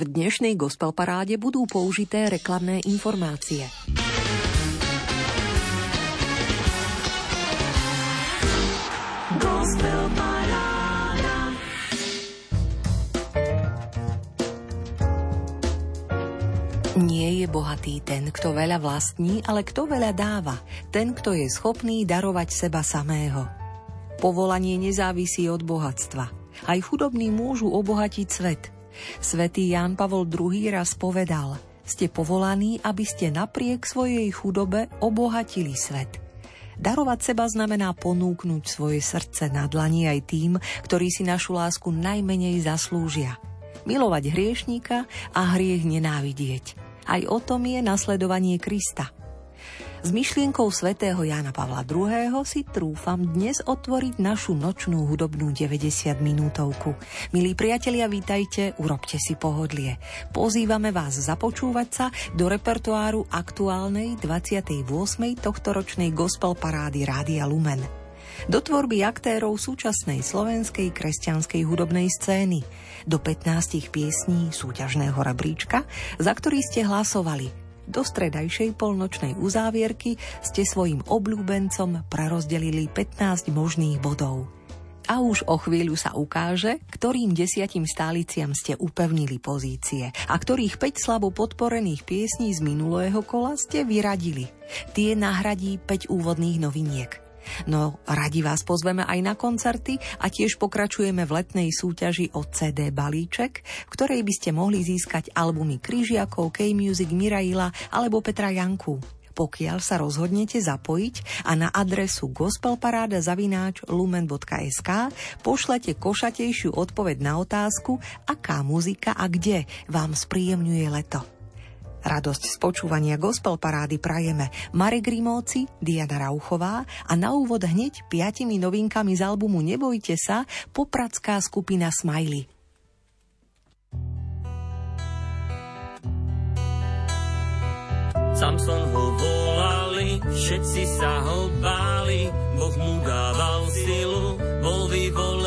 V dnešnej gospel paráde budú použité reklamné informácie. Nie je bohatý ten, kto veľa vlastní, ale kto veľa dáva, ten, kto je schopný darovať seba samého. Povolanie nezávisí od bohatstva. Aj chudobní môžu obohatiť svet. Svetý Ján Pavol II raz povedal, ste povolaní, aby ste napriek svojej chudobe obohatili svet. Darovať seba znamená ponúknuť svoje srdce na dlani aj tým, ktorí si našu lásku najmenej zaslúžia. Milovať hriešníka a hriech nenávidieť. Aj o tom je nasledovanie Krista. S myšlienkou svätého Jana Pavla II. si trúfam dnes otvoriť našu nočnú hudobnú 90 minútovku. Milí priatelia, vítajte, urobte si pohodlie. Pozývame vás započúvať sa do repertoáru aktuálnej 28. tohtoročnej gospel parády Rádia Lumen. Do tvorby aktérov súčasnej slovenskej kresťanskej hudobnej scény – do 15 piesní súťažného rebríčka, za ktorý ste hlasovali. Do stredajšej polnočnej uzávierky ste svojim obľúbencom prerozdelili 15 možných bodov. A už o chvíľu sa ukáže, ktorým desiatim stáliciam ste upevnili pozície a ktorých 5 slabo podporených piesní z minulého kola ste vyradili. Tie nahradí 5 úvodných noviniek. No radi vás pozveme aj na koncerty a tiež pokračujeme v letnej súťaži o CD Balíček, v ktorej by ste mohli získať albumy Kryžiakov, K-Music, Miraila alebo Petra Janku pokiaľ sa rozhodnete zapojiť a na adresu gospelparáda zavináč lumen.sk pošlete košatejšiu odpoveď na otázku, aká muzika a kde vám spríjemňuje leto. Radosť z počúvania gospel parády prajeme Marek Rimóci, Diana Rauchová a na úvod hneď piatimi novinkami z albumu Nebojte sa, popradská skupina Smiley. Samson ho volali, všetci sa ho báli, Boh mu dával silu, bol vyvolený.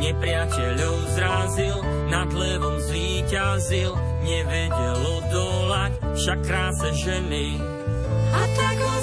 Nepriateľov zrazil, nad levom zvíťazil, nevedel odolať, však kráse ženy. A tak ho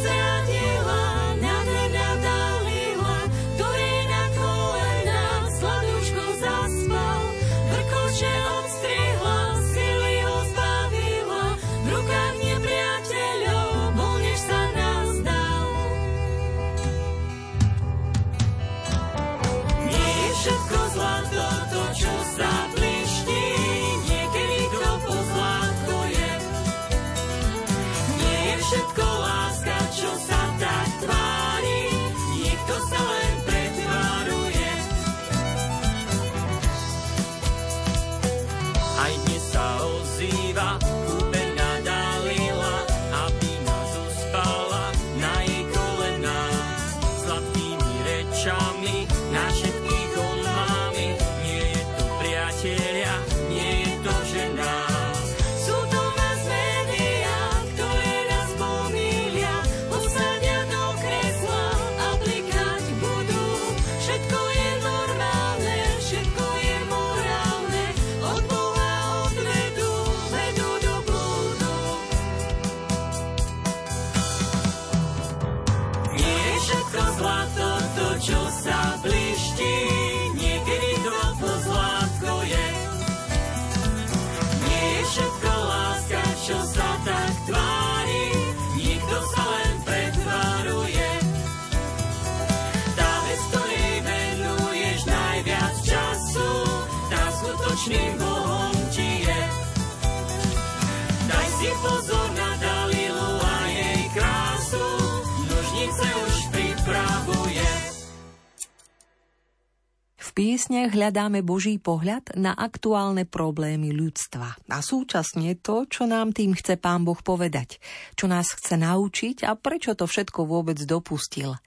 piesniach hľadáme Boží pohľad na aktuálne problémy ľudstva a súčasne to, čo nám tým chce Pán Boh povedať, čo nás chce naučiť a prečo to všetko vôbec dopustil.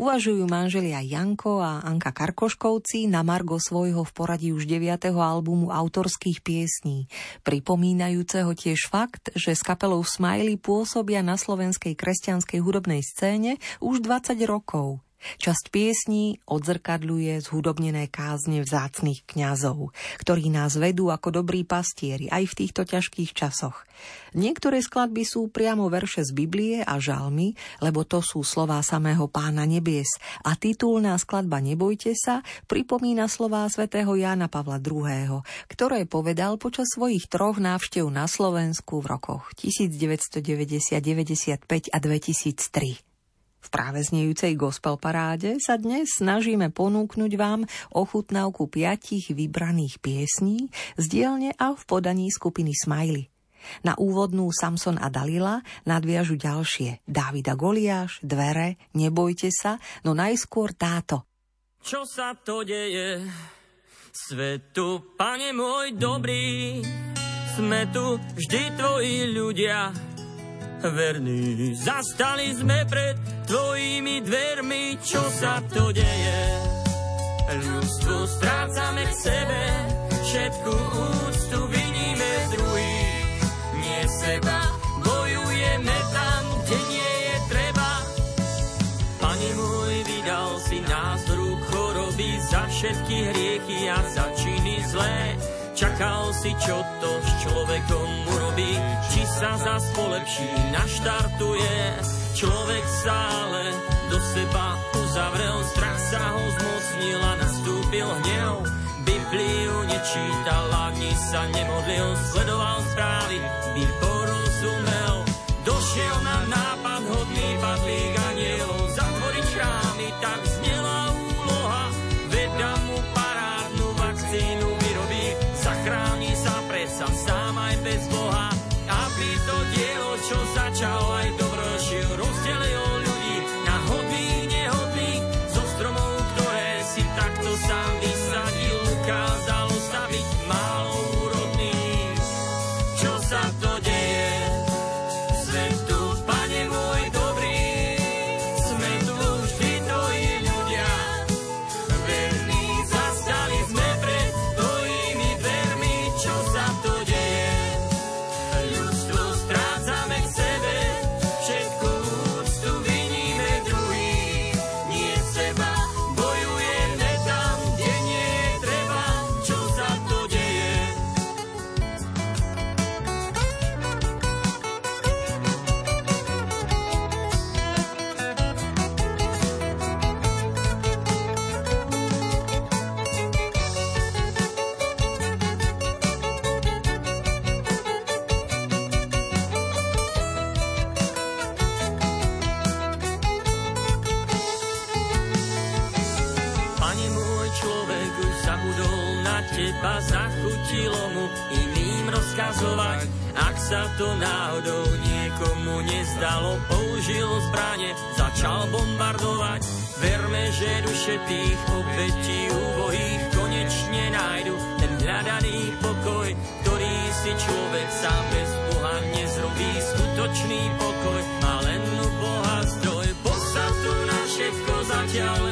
Uvažujú manželia Janko a Anka Karkoškovci na Margo svojho v poradí už 9. albumu autorských piesní, pripomínajúceho tiež fakt, že s kapelou Smiley pôsobia na slovenskej kresťanskej hudobnej scéne už 20 rokov – Časť piesní odzrkadľuje zhudobnené kázne vzácných kňazov, ktorí nás vedú ako dobrí pastieri aj v týchto ťažkých časoch. Niektoré skladby sú priamo verše z Biblie a žalmy, lebo to sú slová samého pána nebies a titulná skladba Nebojte sa pripomína slová svätého Jána Pavla II., ktoré povedal počas svojich troch návštev na Slovensku v rokoch 1990, 95 a 2003. V práve znejúcej gospel paráde sa dnes snažíme ponúknuť vám ochutnávku piatich vybraných piesní z dielne a v podaní skupiny Smiley. Na úvodnú Samson a Dalila nadviažu ďalšie Dávida Goliáš, Dvere, Nebojte sa, no najskôr táto. Čo sa to deje? Svetu, pane môj dobrý, sme tu vždy tvoji ľudia, verní. Zastali sme pred tvojimi dvermi, čo sa to deje. Ľudstvo strácame k sebe, všetku úctu vyníme druhých. Nie seba, bojujeme tam, kde nie je treba. Pane môj, vydal si nás rúk choroby za všetky hriechy a za činy zlé. Čakal si, čo to s človekom urobí, či sa zas polepší, naštartuje. Človek stále do seba uzavrel, strach sa ho zmocnil a nastúpil hnev. Bibliu nečítal, ani sa nemodlil, sledoval správy, by rozkazovať. Ak sa to náhodou niekomu nezdalo, použil zbranie, začal bombardovať. Verme, že duše tých obetí úbohých konečne nájdu ten hľadaný pokoj, ktorý si človek sám bez Boha nezrobí. Skutočný pokoj má len u Boha zdroj. Boh sa tu na všetko zatiaľ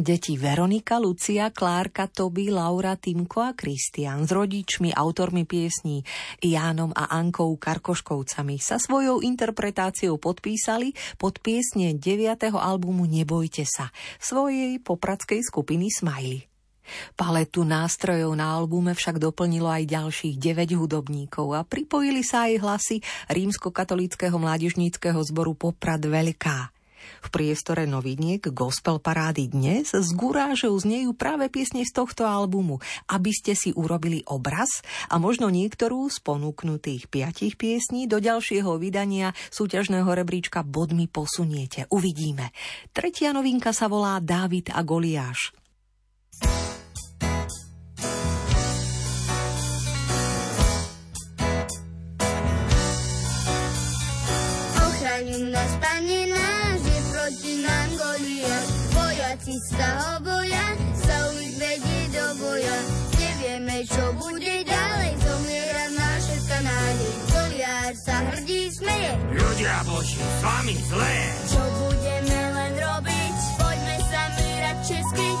Deti Veronika, Lucia, Klárka, Toby, Laura, Timko a Kristian s rodičmi, autormi piesní Jánom a Ankou Karkoškovcami sa svojou interpretáciou podpísali pod piesne 9. albumu Nebojte sa svojej popradskej skupiny Smiley. Paletu nástrojov na albume však doplnilo aj ďalších 9 hudobníkov a pripojili sa aj hlasy rímskokatolického mládežníckého zboru Poprad Veľká – v priestore noviniek Gospel Parády dnes z gurážou znejú práve piesne z tohto albumu, aby ste si urobili obraz a možno niektorú z ponúknutých piatich piesní do ďalšieho vydania súťažného rebríčka bodmi posuniete. Uvidíme. Tretia novinka sa volá Dávid a Goliáš. Z toho boja sa už vedie do boja. Nevieme, čo bude ďalej, zomiera naše nádej. Goliáš sa hrdí smeje. Ľudia Boží, s vami zlé. Čo budeme len robiť? Poďme sa my radšej skryť,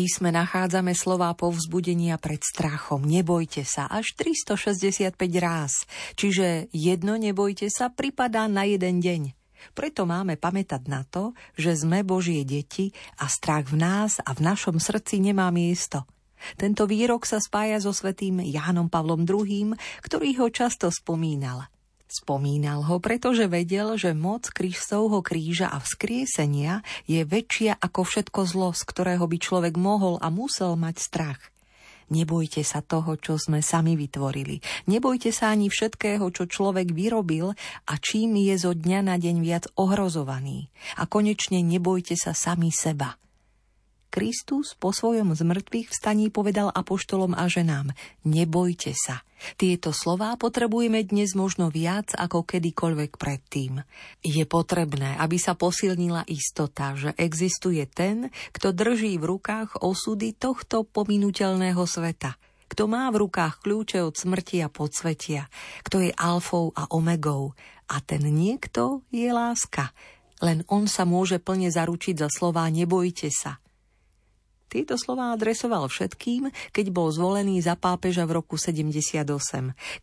písme nachádzame slová povzbudenia pred strachom. Nebojte sa až 365 ráz. Čiže jedno nebojte sa pripadá na jeden deň. Preto máme pamätať na to, že sme Božie deti a strach v nás a v našom srdci nemá miesto. Tento výrok sa spája so svetým Jánom Pavlom II, ktorý ho často spomínal – Spomínal ho, pretože vedel, že moc Kristovho kríža a vzkriesenia je väčšia ako všetko zlo, z ktorého by človek mohol a musel mať strach. Nebojte sa toho, čo sme sami vytvorili. Nebojte sa ani všetkého, čo človek vyrobil a čím je zo dňa na deň viac ohrozovaný. A konečne nebojte sa sami seba. Kristus po svojom zmrtvých vstaní povedal apoštolom a ženám, nebojte sa. Tieto slová potrebujeme dnes možno viac ako kedykoľvek predtým. Je potrebné, aby sa posilnila istota, že existuje ten, kto drží v rukách osudy tohto pominuteľného sveta, kto má v rukách kľúče od smrti a podsvetia, kto je alfou a omegou. A ten niekto je láska. Len on sa môže plne zaručiť za slová nebojte sa – tieto slová adresoval všetkým, keď bol zvolený za pápeža v roku 78.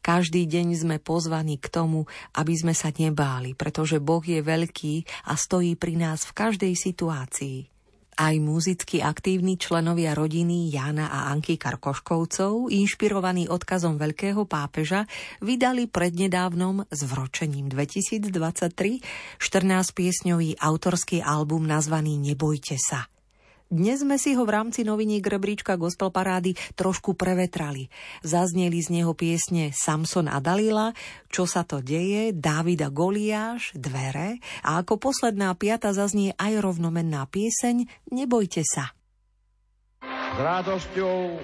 Každý deň sme pozvaní k tomu, aby sme sa nebáli, pretože Boh je veľký a stojí pri nás v každej situácii. Aj muzicky aktívni členovia rodiny Jana a Anky Karkoškovcov, inšpirovaní odkazom veľkého pápeža, vydali prednedávnom s vročením 2023 14-piesňový autorský album nazvaný Nebojte sa – dnes sme si ho v rámci noviniek rebríčka Gospel Parády trošku prevetrali. Zazneli z neho piesne Samson a Dalila, Čo sa to deje, Dávida Goliáš, Dvere a ako posledná piata zaznie aj rovnomenná pieseň Nebojte sa. S radosťou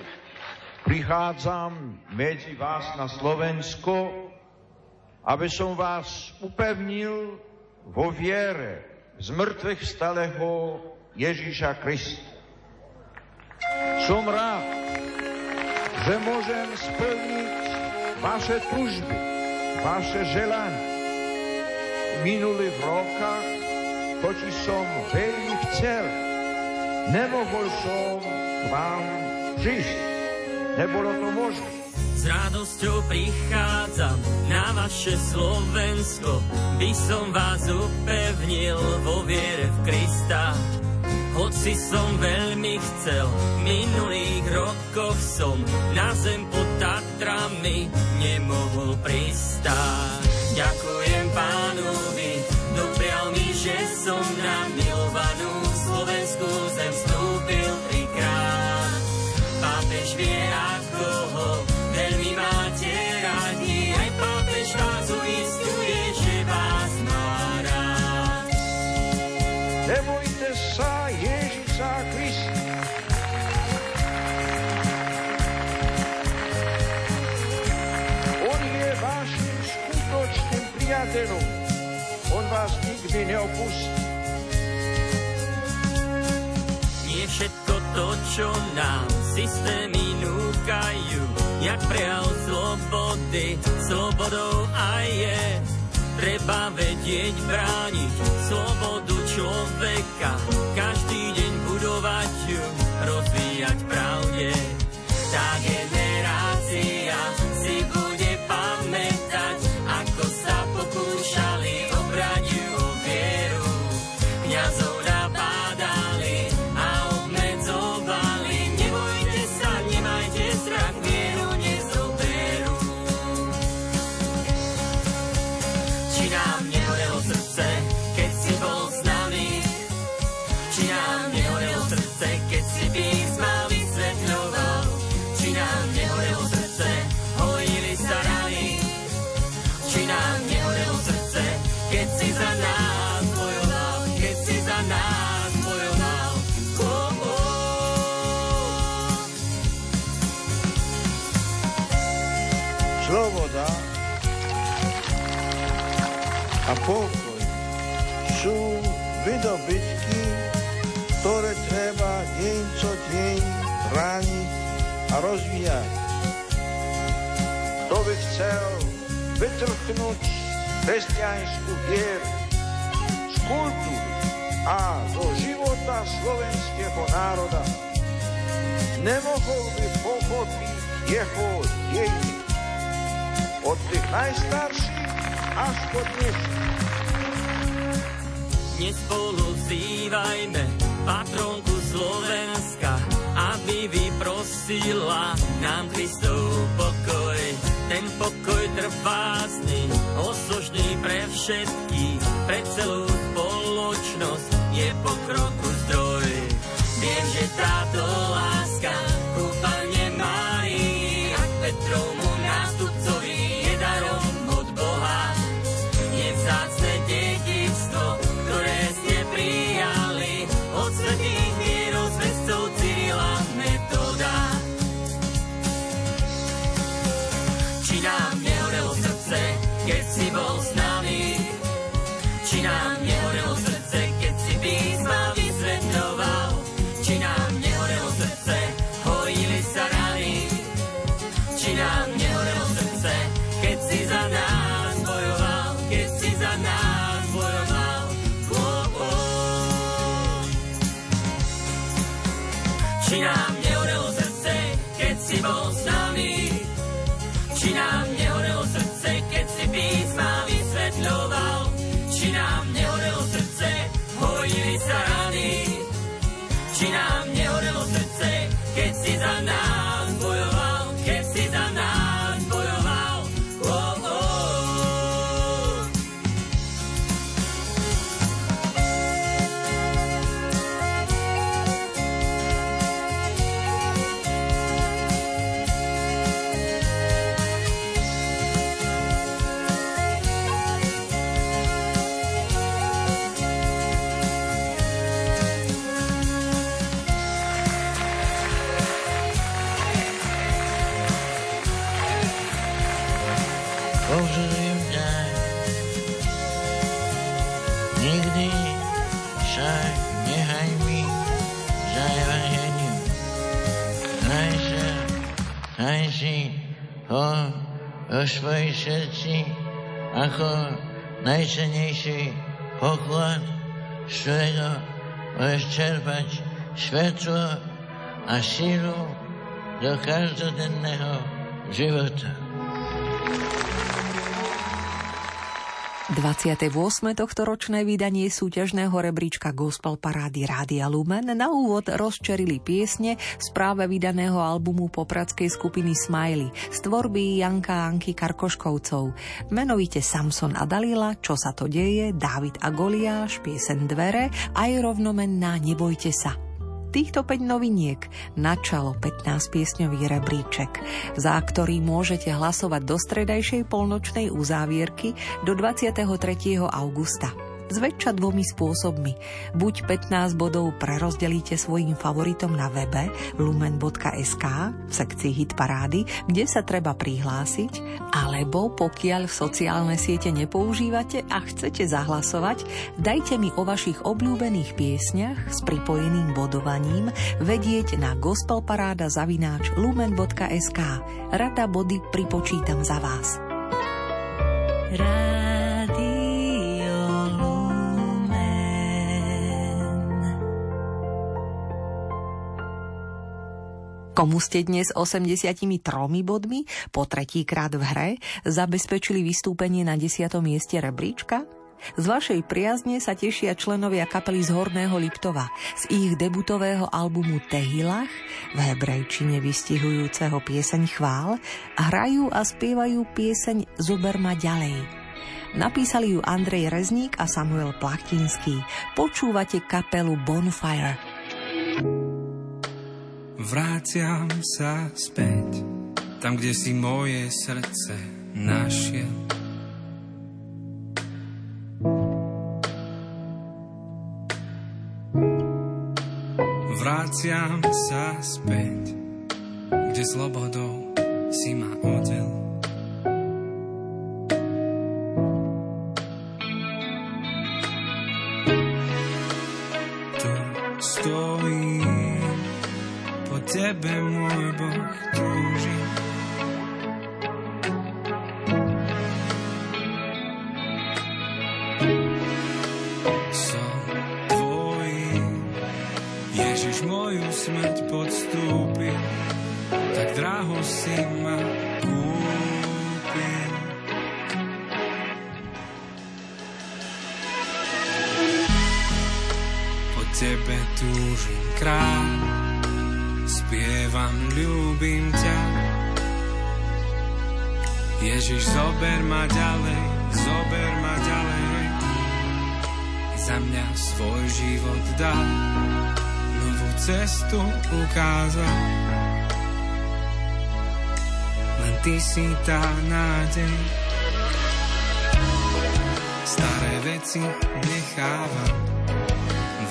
prichádzam medzi vás na Slovensko, aby som vás upevnil vo viere z mŕtvych vstalého Ježíša Krista. Som rád, že môžem splniť vaše tužby, vaše želanie. Minulý v rokách, totiž som veľmi chcel, nemohol som k vám prísť. Nebolo to možné. S radosťou prichádzam na vaše Slovensko, by som vás upevnil vo viere v Krista. Hoci som veľmi chcel, v minulých rokoch som na zem pod Tatrami nemohol pristáť. Ďakujem pánovi, doprial mi, že som na neopustí. Nie všetko to, čo nám systémy núkajú, jak prejav slobody, slobodou aj je. Treba vedieť brániť slobodu človeka, každý deň budovať ju, rozvíjať pravde. Tá generácia deň brániť a rozvíjať. Kto by chcel vytrhnúť kresťanskú vieru z kultúry a zo života slovenského národa, nemohol by pochopiť jeho dejiny od tých najstarších až po dnešných. Dnes spolu vzývajme patronku Slovenska, aby vyprosila nám Kristov pokoj. Ten pokoj trvásny, osožný pre všetkých, pre celú spoločnosť je pokroku vo svojej srdci ako najcenejší poklad, z ktorého môžeš svetlo a sílu do každodenného života. 28. tohtoročné vydanie súťažného rebríčka Gospel Parády Rádia Lumen na úvod rozčerili piesne z práve vydaného albumu popradskej skupiny Smiley z tvorby Janka Anky Karkoškovcov. Menovite Samson a Dalila, Čo sa to deje, Dávid a Goliáš, piesen Dvere aj rovnomenná Nebojte sa týchto 5 noviniek načalo 15 piesňový rebríček, za ktorý môžete hlasovať do stredajšej polnočnej uzávierky do 23. augusta zväčša dvomi spôsobmi. Buď 15 bodov prerozdelíte svojim favoritom na webe lumen.sk v sekcii Hit Parády, kde sa treba prihlásiť, alebo pokiaľ sociálne siete nepoužívate a chcete zahlasovať, dajte mi o vašich obľúbených piesniach s pripojeným bodovaním vedieť na gospelparáda zavináč lumen.sk. Rada body pripočítam za vás. Rád Komu ste dnes 83 bodmi po tretíkrát v hre zabezpečili vystúpenie na 10. mieste rebríčka? Z vašej priazne sa tešia členovia kapely z Horného Liptova z ich debutového albumu Tehilach, v hebrejčine vystihujúceho pieseň chvál, hrajú a spievajú pieseň Zober ma ďalej. Napísali ju Andrej Rezník a Samuel Plachtinský. Počúvate kapelu Bonfire. Vráciam sa späť, tam, kde si moje srdce našiel. Vráciam sa späť, kde slobodou si ma odel. Tebe, môj Boh, túžim. Som tvojím, Ježiš moju smrť podstúpil, tak draho si ma. Po tebe túžim kráľ, spievam, ľúbim ťa. Ježiš, zober ma ďalej, zober ma ďalej. Za mňa svoj život dá, novú cestu ukázal. Len ty si tá nádej. Staré veci nechávam,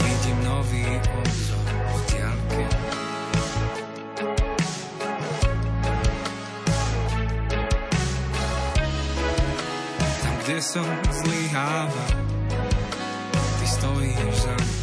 vidím nový obzor kde som zlyháva. Ty stojíš za mnou,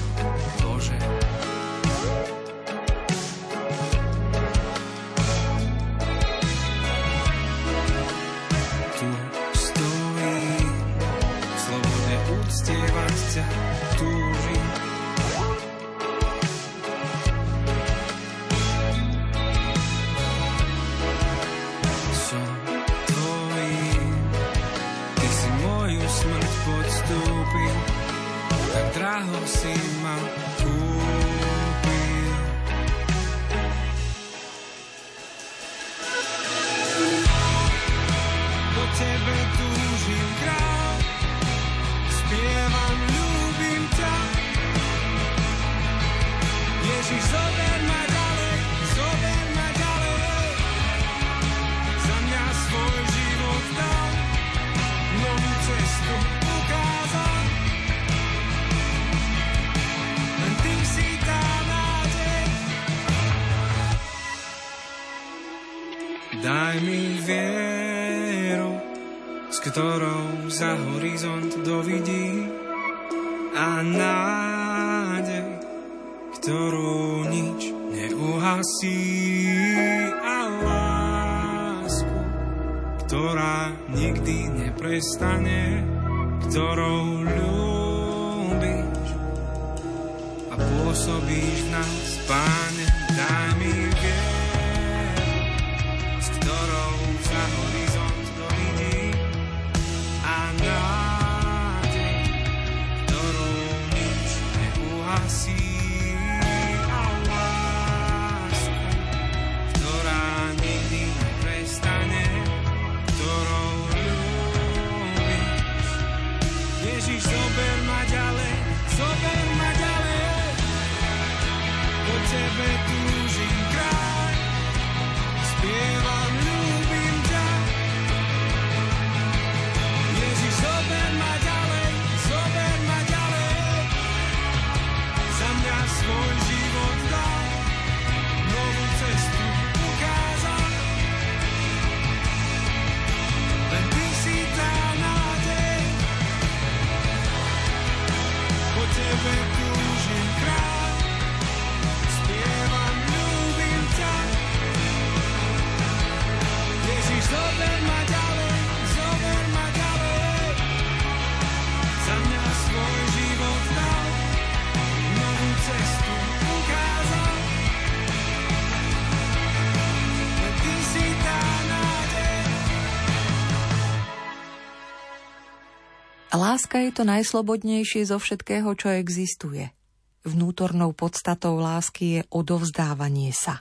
Láska je to najslobodnejšie zo všetkého, čo existuje. Vnútornou podstatou lásky je odovzdávanie sa.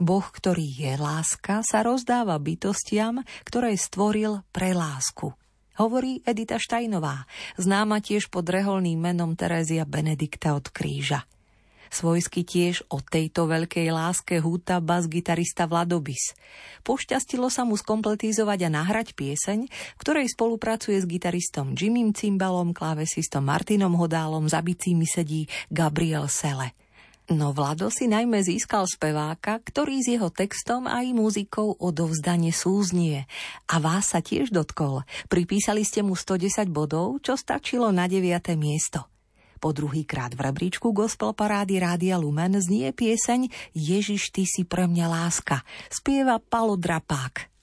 Boh, ktorý je láska, sa rozdáva bytostiam, ktoré stvoril pre lásku. Hovorí Edita Štajnová, známa tiež pod reholným menom Terézia Benedikta od kríža. Svojsky tiež o tejto veľkej láske húta bas-gitarista Vladobis. Pošťastilo sa mu skompletizovať a nahrať pieseň, ktorej spolupracuje s gitaristom Jimmym Cimbalom, klávesistom Martinom Hodálom, za bicími sedí Gabriel Sele. No Vlado si najmä získal speváka, ktorý s jeho textom aj muzikou odovzdanie súznie. A vás sa tiež dotkol. Pripísali ste mu 110 bodov, čo stačilo na 9. miesto. Po druhýkrát v rebríčku Gospel Parády Rádia Lumen znie pieseň Ježiš, ty si pre mňa láska. Spieva Palo Drapák.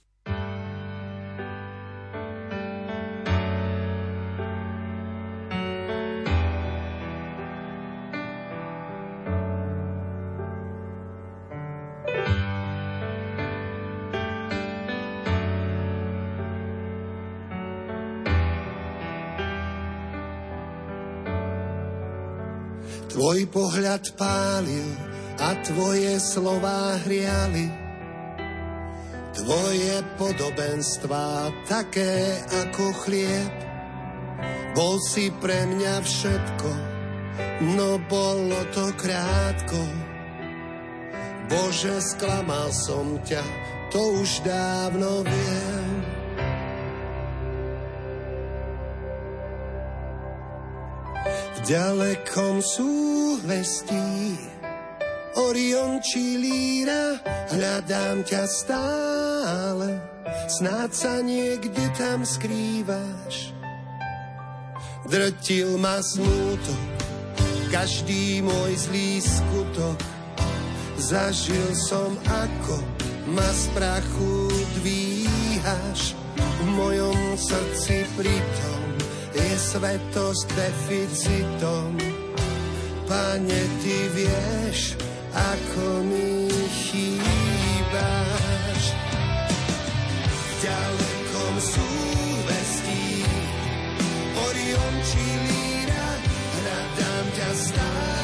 Tvoj pohľad pálil a tvoje slová hriali. Tvoje podobenstvá také ako chlieb. Bol si pre mňa všetko, no bolo to krátko. Bože, sklamal som ťa, to už dávno viem. Ďalekom súhvestí Orion či líra, hľadám ťa stále, snáď sa niekde tam skrývaš. Drtil ma smútok, každý môj zlý skutok, zažil som ako ma z prachu dvíhaš. V mojom srdci pritom je svetosť deficitom. Pane, ty vieš, ako mi chýbaš. Ďalekom súvestí Orion či líra, hľadám ťa stále,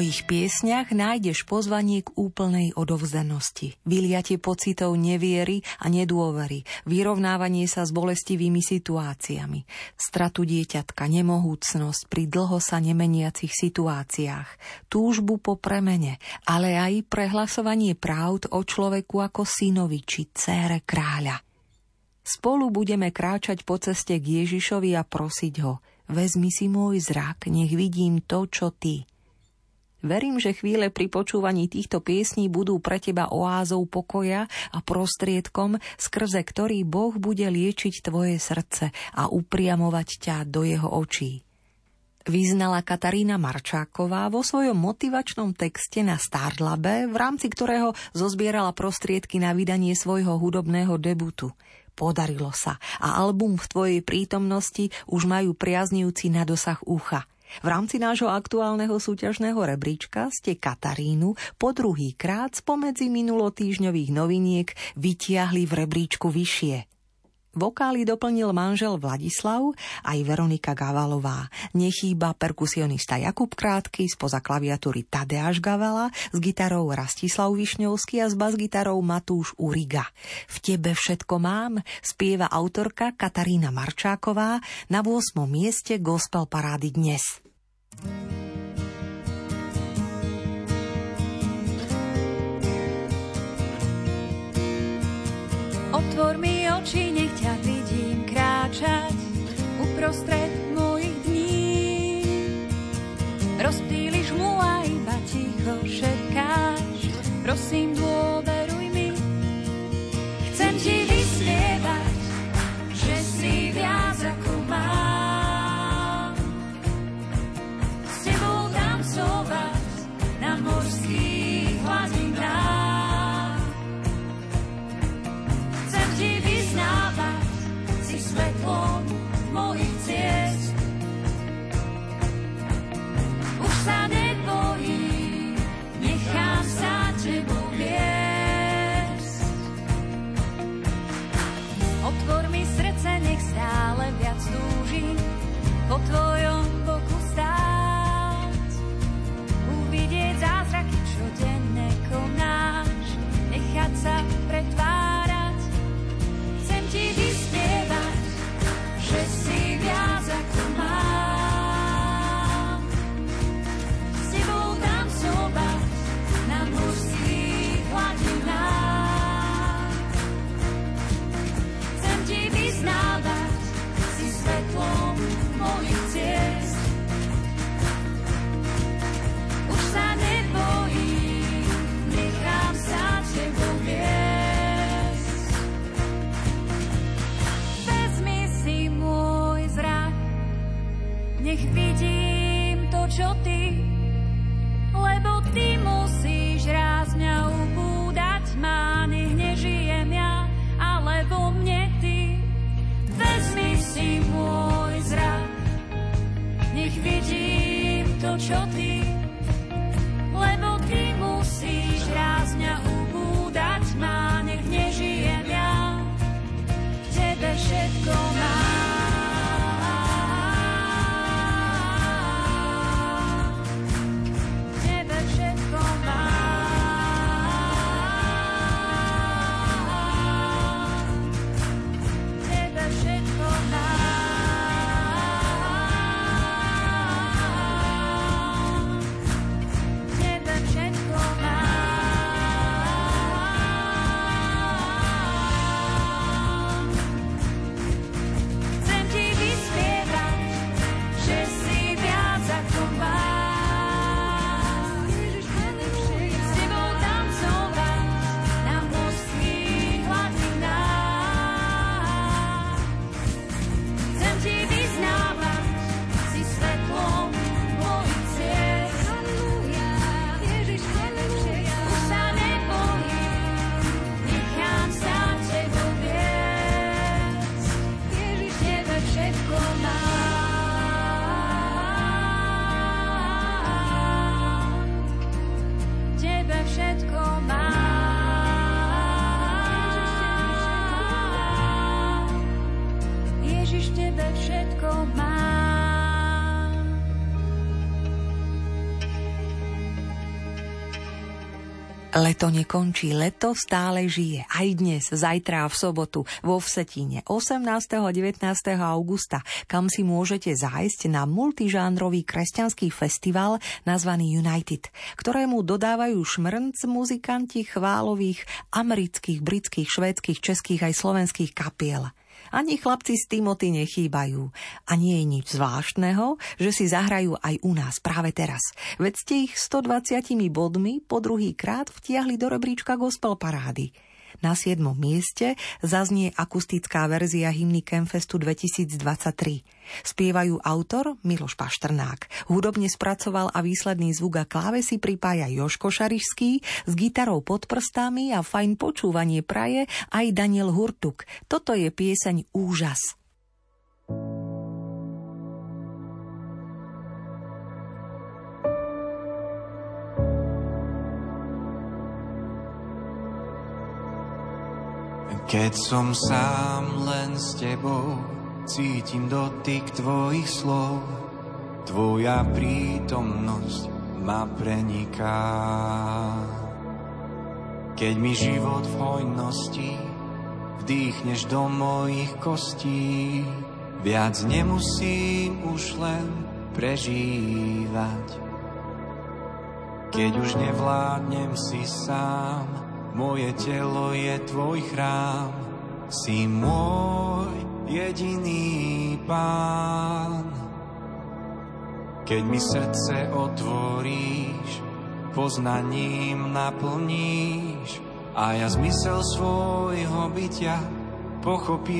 mojich piesňach nájdeš pozvanie k úplnej odovzdanosti, vyliatie pocitov neviery a nedôvery, vyrovnávanie sa s bolestivými situáciami, stratu dieťatka, nemohúcnosť pri dlho sa nemeniacich situáciách, túžbu po premene, ale aj prehlasovanie pravd o človeku ako synovi či cére kráľa. Spolu budeme kráčať po ceste k Ježišovi a prosiť ho, vezmi si môj zrak, nech vidím to, čo ty – Verím, že chvíle pri počúvaní týchto piesní budú pre teba oázou pokoja a prostriedkom, skrze ktorý Boh bude liečiť tvoje srdce a upriamovať ťa do jeho očí. Vyznala Katarína Marčáková vo svojom motivačnom texte na Startlabe, v rámci ktorého zozbierala prostriedky na vydanie svojho hudobného debutu. Podarilo sa a album v tvojej prítomnosti už majú priaznivci na dosah ucha – v rámci nášho aktuálneho súťažného rebríčka ste Katarínu po druhý krát spomedzi minulotýžňových noviniek vytiahli v rebríčku vyššie. Vokály doplnil manžel Vladislav aj Veronika Gavalová. Nechýba perkusionista Jakub Krátky, spoza klaviatúry Tadeáš Gavala, s gitarou Rastislav Višňovský a s basgitarou Matúš Uriga. V tebe všetko mám, spieva autorka Katarína Marčáková na 8. mieste gospel parády dnes. Otvor mi oči, nech ťa vidím kráčať uprostred mojich dní. Rozptýliš mu a iba ticho šepkáš, prosím dôveruj stále viac túžim po tvojom boku stáť. Uvidieť zázraky, čo denne konáš, nechať sa pretvárať. čo ty, lebo ty musíš raz mňa ubúdať ma, nech nežijem ja, ale vo mne ty. Vezmi si môj zrak, nech vidím to, čo ty. Leto nekončí, leto stále žije. Aj dnes, zajtra a v sobotu vo Vsetíne 18. a 19. augusta, kam si môžete zájsť na multižánrový kresťanský festival nazvaný United, ktorému dodávajú šmrnc muzikanti chválových amerických, britských, švédskych, českých aj slovenských kapiel. Ani chlapci z Timothy nechýbajú. A nie je nič zvláštneho, že si zahrajú aj u nás práve teraz. Veď ste ich 120 bodmi po druhý krát vtiahli do rebríčka gospel parády. Na 7. mieste zaznie akustická verzia hymny Campfestu 2023. Spievajú autor Miloš Paštrnák. Hudobne spracoval a výsledný zvuk a klávesy pripája Joško Šarišský s gitarou pod prstami a fajn počúvanie praje aj Daniel Hurtuk. Toto je pieseň Úžas. Keď som sám len s tebou, cítim dotyk tvojich slov, tvoja prítomnosť ma preniká. Keď mi život v hojnosti vdýchneš do mojich kostí, viac nemusím už len prežívať. Keď už nevládnem si sám, moje telo je tvoj chrám, si môj jediný pán. Keď mi srdce otvoríš, poznaním naplníš a ja zmysel svojho bytia pochopím.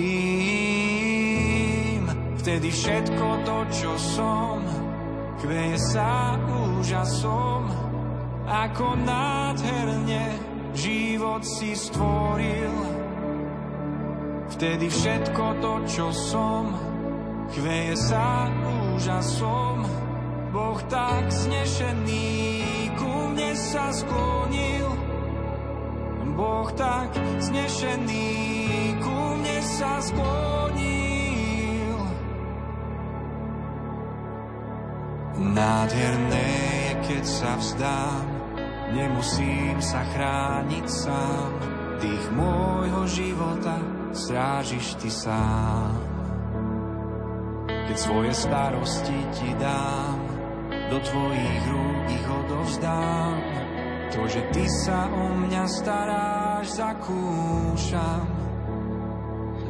Vtedy všetko to, čo som, kveje sa úžasom, ako nádherne život si stvoril. Vtedy všetko to, čo som, chveje sa úžasom. Boh tak znešený ku mne sa sklonil. Boh tak znešený ku mne sa sklonil. Nádherné je, keď sa vzdám Nemusím sa chrániť sám, tých môjho života strážiš ty sám. Keď svoje starosti ti dám, do tvojich rúk ich odovzdám. To, že ty sa o mňa staráš, zakúšam.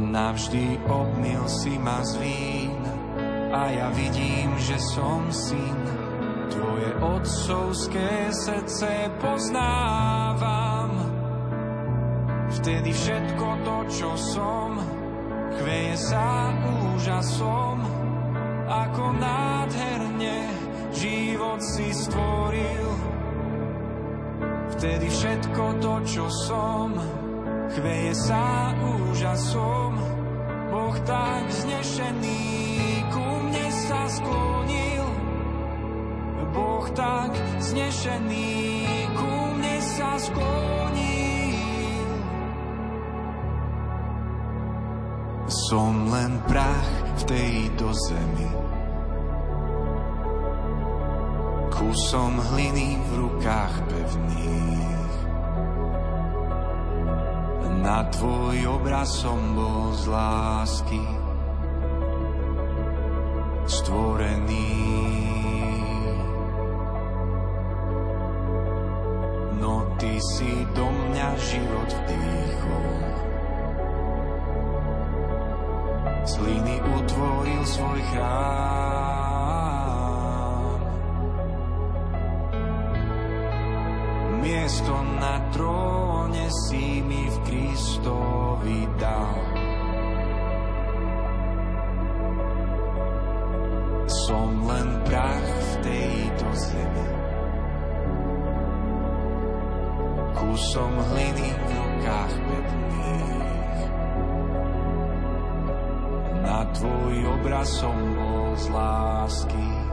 Navždy obmil si ma z vín a ja vidím, že som syn Tvoje otcovské srdce poznávam. Vtedy všetko to, čo som, chveje sa úžasom, ako nádherne život si stvoril. Vtedy všetko to, čo som, chveje sa úžasom, Boh tak znešený ku mne sa sklonil. Boh tak znešený ku mne sa sklonil. Som len prach v tejto zemi, kusom hliny v rukách pevných. Na tvoj obraz som bol z lásky stvorený. Si do mňa život vdýchol. Z hliny utvoril svoj chrám. Miesto na tróne si mi v Kristovi dal. Som len prach v tejto zemi. Kusom hliny v rukách pevných. Na tvoj obraz som bol z lásky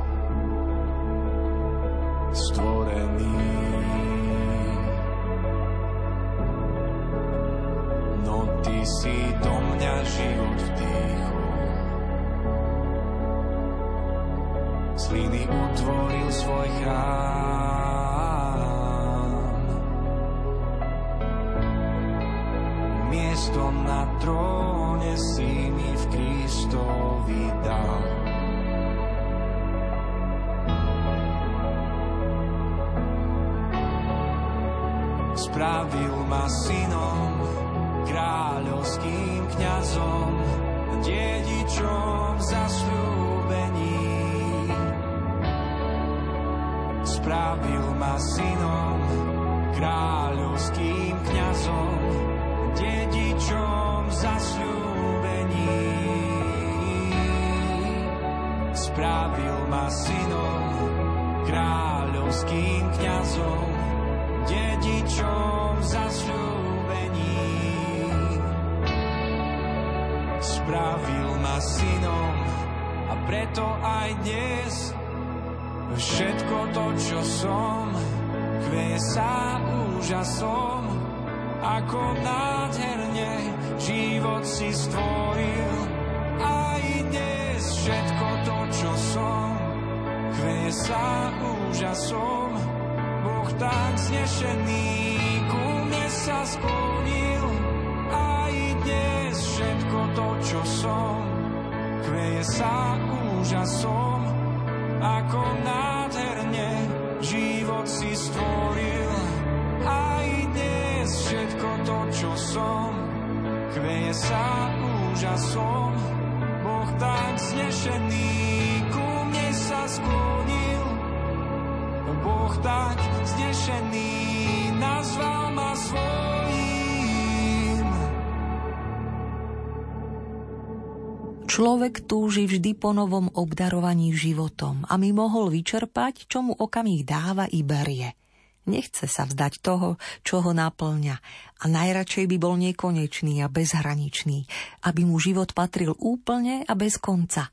Človek túži vždy po novom obdarovaní životom, aby mohol vyčerpať, čo mu okamih dáva i berie. Nechce sa vzdať toho, čo ho naplňa a najradšej by bol nekonečný a bezhraničný, aby mu život patril úplne a bez konca.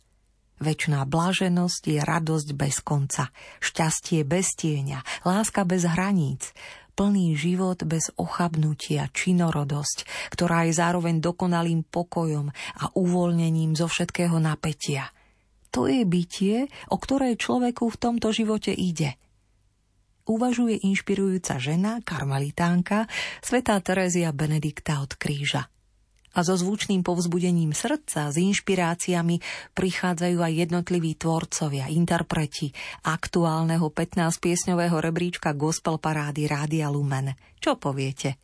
Večná blaženosť je radosť bez konca, šťastie bez tieňa, láska bez hraníc, plný život bez ochabnutia, činorodosť, ktorá je zároveň dokonalým pokojom a uvoľnením zo všetkého napätia. To je bytie, o ktoré človeku v tomto živote ide – uvažuje inšpirujúca žena, karmelitánka, svetá Terezia Benedikta od kríža. A so zvučným povzbudením srdca, s inšpiráciami prichádzajú aj jednotliví tvorcovia, interpreti aktuálneho 15-piesňového rebríčka Gospel Parády Rádia Lumen. Čo poviete?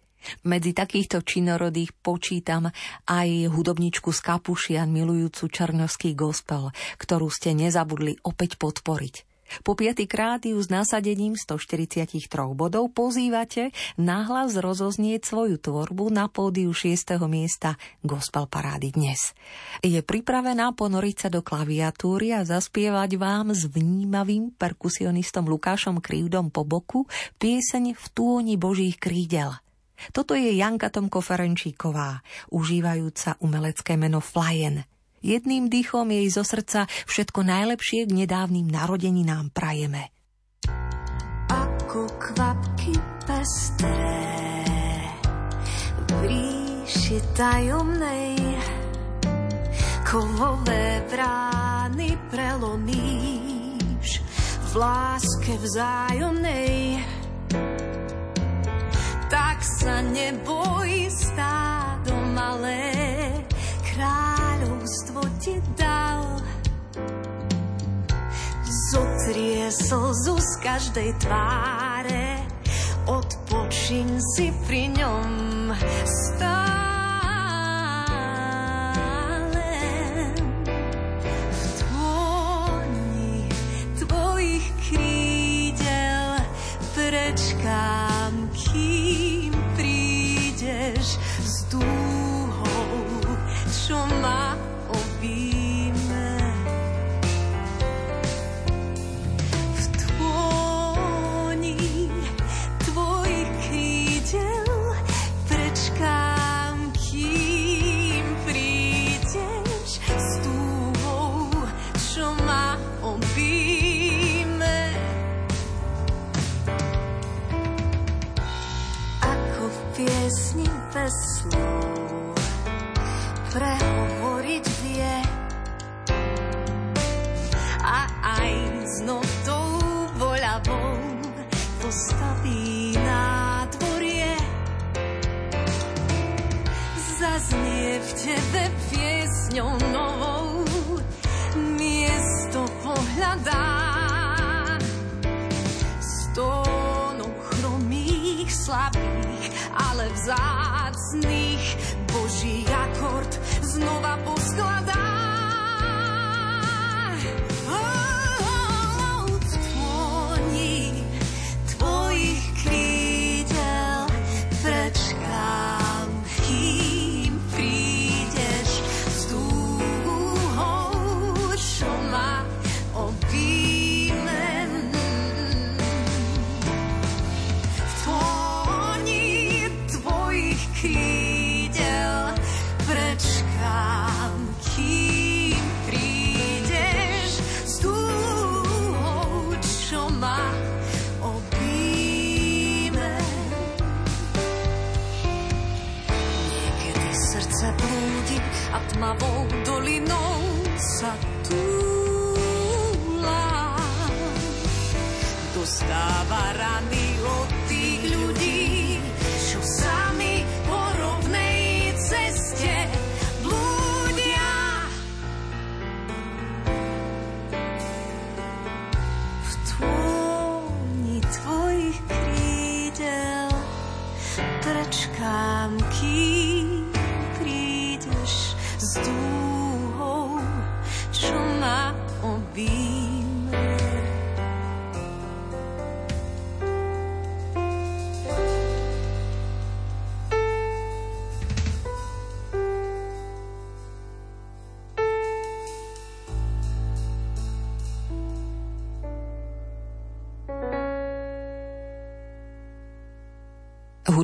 Medzi takýchto činorodých počítam aj hudobničku z Kapušian milujúcu černovský gospel, ktorú ste nezabudli opäť podporiť. Po piatýkrát ju s nasadením 143 bodov pozývate nahlas rozoznieť svoju tvorbu na pódiu 6. miesta Gospel Parády dnes. Je pripravená ponoriť sa do klaviatúry a zaspievať vám s vnímavým perkusionistom Lukášom Krivdom po boku pieseň v túni Božích krídel. Toto je Janka Tomko Ferenčíková, užívajúca umelecké meno Flyen – Jedným dýchom jej zo srdca všetko najlepšie k nedávnym narodeninám prajeme. Ako kvapky pestré v ríši tajomnej kovové brány prelomíš v láske vzájomnej tak sa neboj stádo malé kráľovstvo ti dal. Zotrie slzu z každej tváre, odpočiň si pri ňom stále. V tvoni tvojich krídel prečkám, kým prídeš z dúhou, čo ma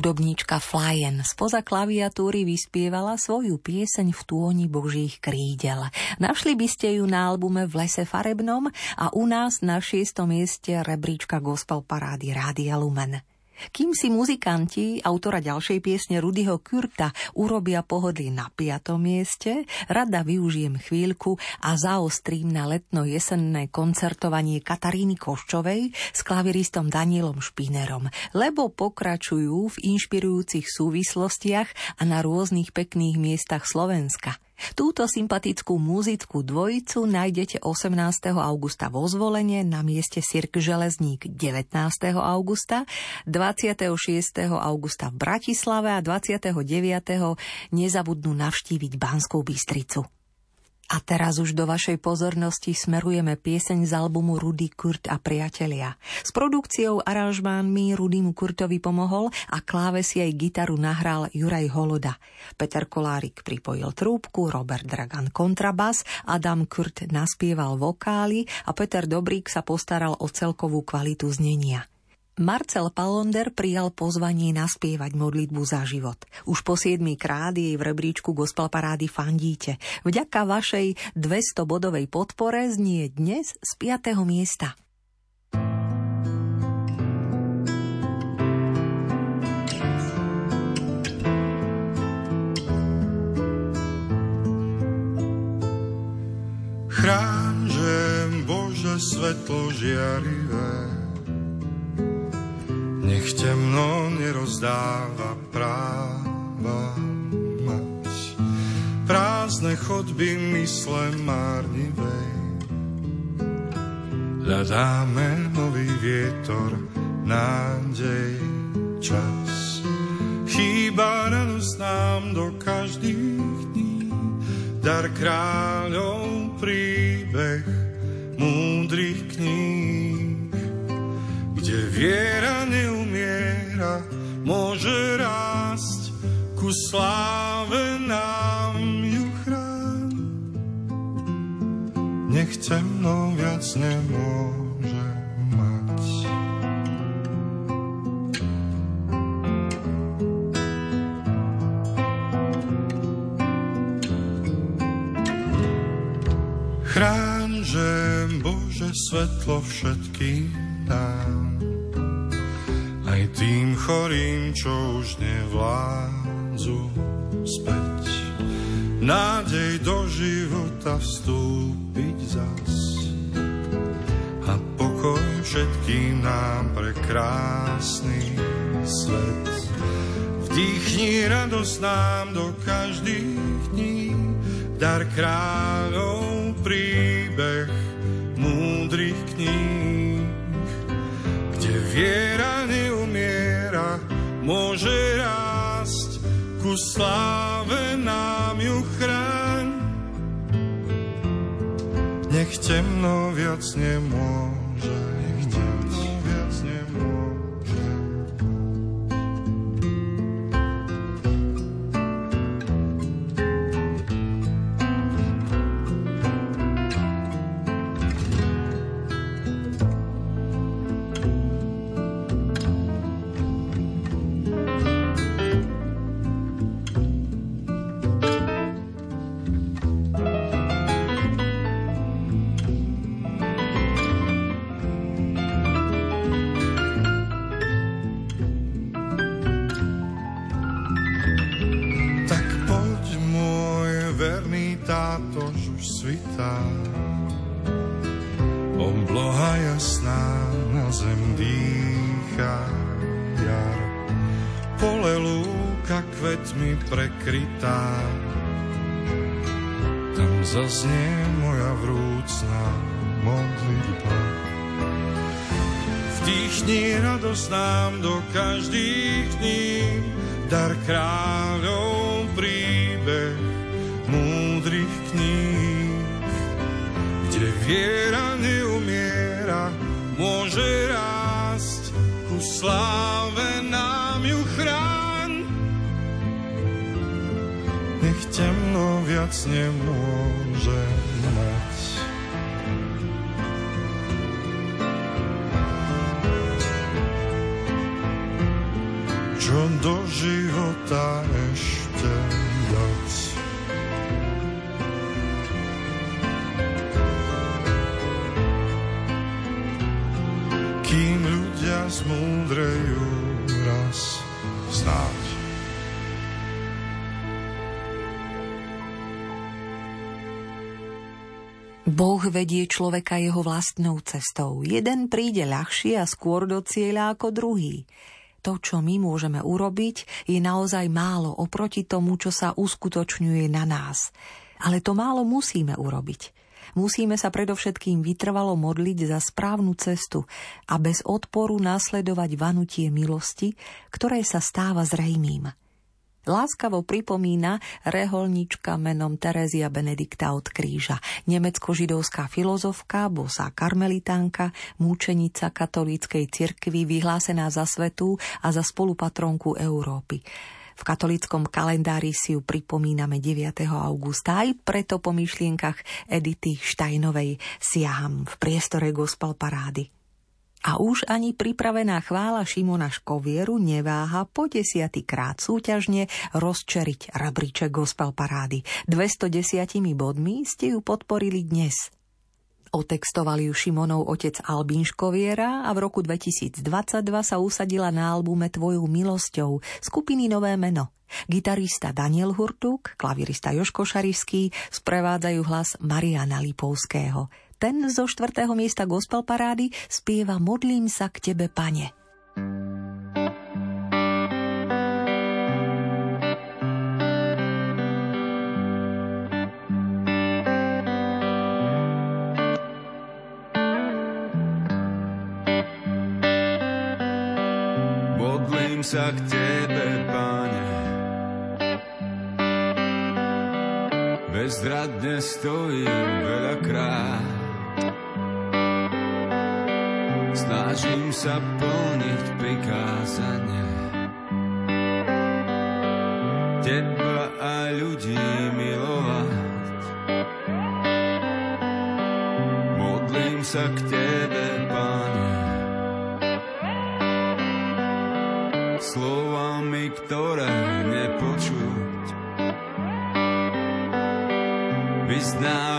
Hudobníčka Flyen spoza klaviatúry vyspievala svoju pieseň v túni božích krídel. Našli by ste ju na albume V lese farebnom a u nás na šiestom mieste rebríčka gospel parády Rádia Lumen. Kým si muzikanti, autora ďalšej piesne Rudyho Kurta, urobia pohody na piatom mieste, rada využijem chvíľku a zaostrím na letno-jesenné koncertovanie Kataríny Koščovej s klaviristom Danielom Špinerom, lebo pokračujú v inšpirujúcich súvislostiach a na rôznych pekných miestach Slovenska – Túto sympatickú muzickú dvojicu nájdete 18. augusta vo zvolenie na mieste Sirk Železník 19. augusta, 26. augusta v Bratislave a 29. nezabudnú navštíviť Banskú Bystricu. A teraz už do vašej pozornosti smerujeme pieseň z albumu Rudy Kurt a priatelia. S produkciou aranžmánmi Rudymu Kurtovi pomohol a klávesi aj gitaru nahral Juraj Holoda. Peter Kolárik pripojil trúbku, Robert Dragan kontrabas, Adam Kurt naspieval vokály a Peter Dobrík sa postaral o celkovú kvalitu znenia. Marcel Palonder prijal pozvanie naspievať modlitbu za život. Už po 7 krát jej v rebríčku gospel parády fandíte. Vďaka vašej 200-bodovej podpore znie dnes z 5. miesta. Chrán, že Bože svetlo žiarivé, nech temno nerozdáva práva mať. Prázdne chodby mysle márnivej, hľadáme nový vietor, nádej, čas. Chýba radosť nám do každých dní, dar kráľov príbeh múdrych kníh, kde viera neumiera, môže rásť ku sláve nám ju chrán. Nech temno viac nemôže mať. Chráň, že Bože svetlo všetkým nám, aj tým chorým, čo už nevládzu späť. Nádej do života vstúpiť zas a pokoj všetkým nám pre krásny svet. Vdýchni radosť nám do každých dní, dar kráľov príbeh múdrych kníh, viera neumiera, môže rásť ku sláve nám ju chráň. Nech temno viac nemôže, svitá. Obloha jasná na zem dýcha jar. Pole lúka kvetmi prekrytá. Tam zaznie moja vrúcná modlitba. Vdýchni radosť nám do každých dní, dar kráľov kde viera neumiera, môže rásť ku sláve nám ju chráň. Nech temno viac nemôže mať. čo do života zmúdrejú raz snáď. Boh vedie človeka jeho vlastnou cestou. Jeden príde ľahšie a skôr do cieľa ako druhý. To, čo my môžeme urobiť, je naozaj málo oproti tomu, čo sa uskutočňuje na nás. Ale to málo musíme urobiť. Musíme sa predovšetkým vytrvalo modliť za správnu cestu a bez odporu nasledovať vanutie milosti, ktoré sa stáva zrejmým. Láskavo pripomína reholnička menom Terezia Benedikta od kríža, nemecko-židovská filozofka, bosá karmelitánka, múčenica katolíckej cirkvi vyhlásená za svetú a za spolupatronku Európy. V katolickom kalendári si ju pripomíname 9. augusta, aj preto po myšlienkach Edity Štajnovej siaham v priestore gospel parády. A už ani pripravená chvála Šimona Škovieru neváha po desiatý krát súťažne rozčeriť rebríček gospel parády. 210 bodmi ste ju podporili dnes. Otextovali ju Šimonov otec Albín Škoviera a v roku 2022 sa usadila na albume Tvojou milosťou skupiny Nové meno. Gitarista Daniel Hurtuk, klavirista Joško Šarišský sprevádzajú hlas Mariana Lipovského. Ten zo štvrtého miesta gospel parády spieva Modlím sa k tebe, pane. Modlím sa k Tebe, Pane. Bezradne stojím veľakrát. Snažím sa plniť prikázanie. Teba a ľudí milovať. Modlím sa k Tebe, Slovami, ktoré nepočuť. Vyznávam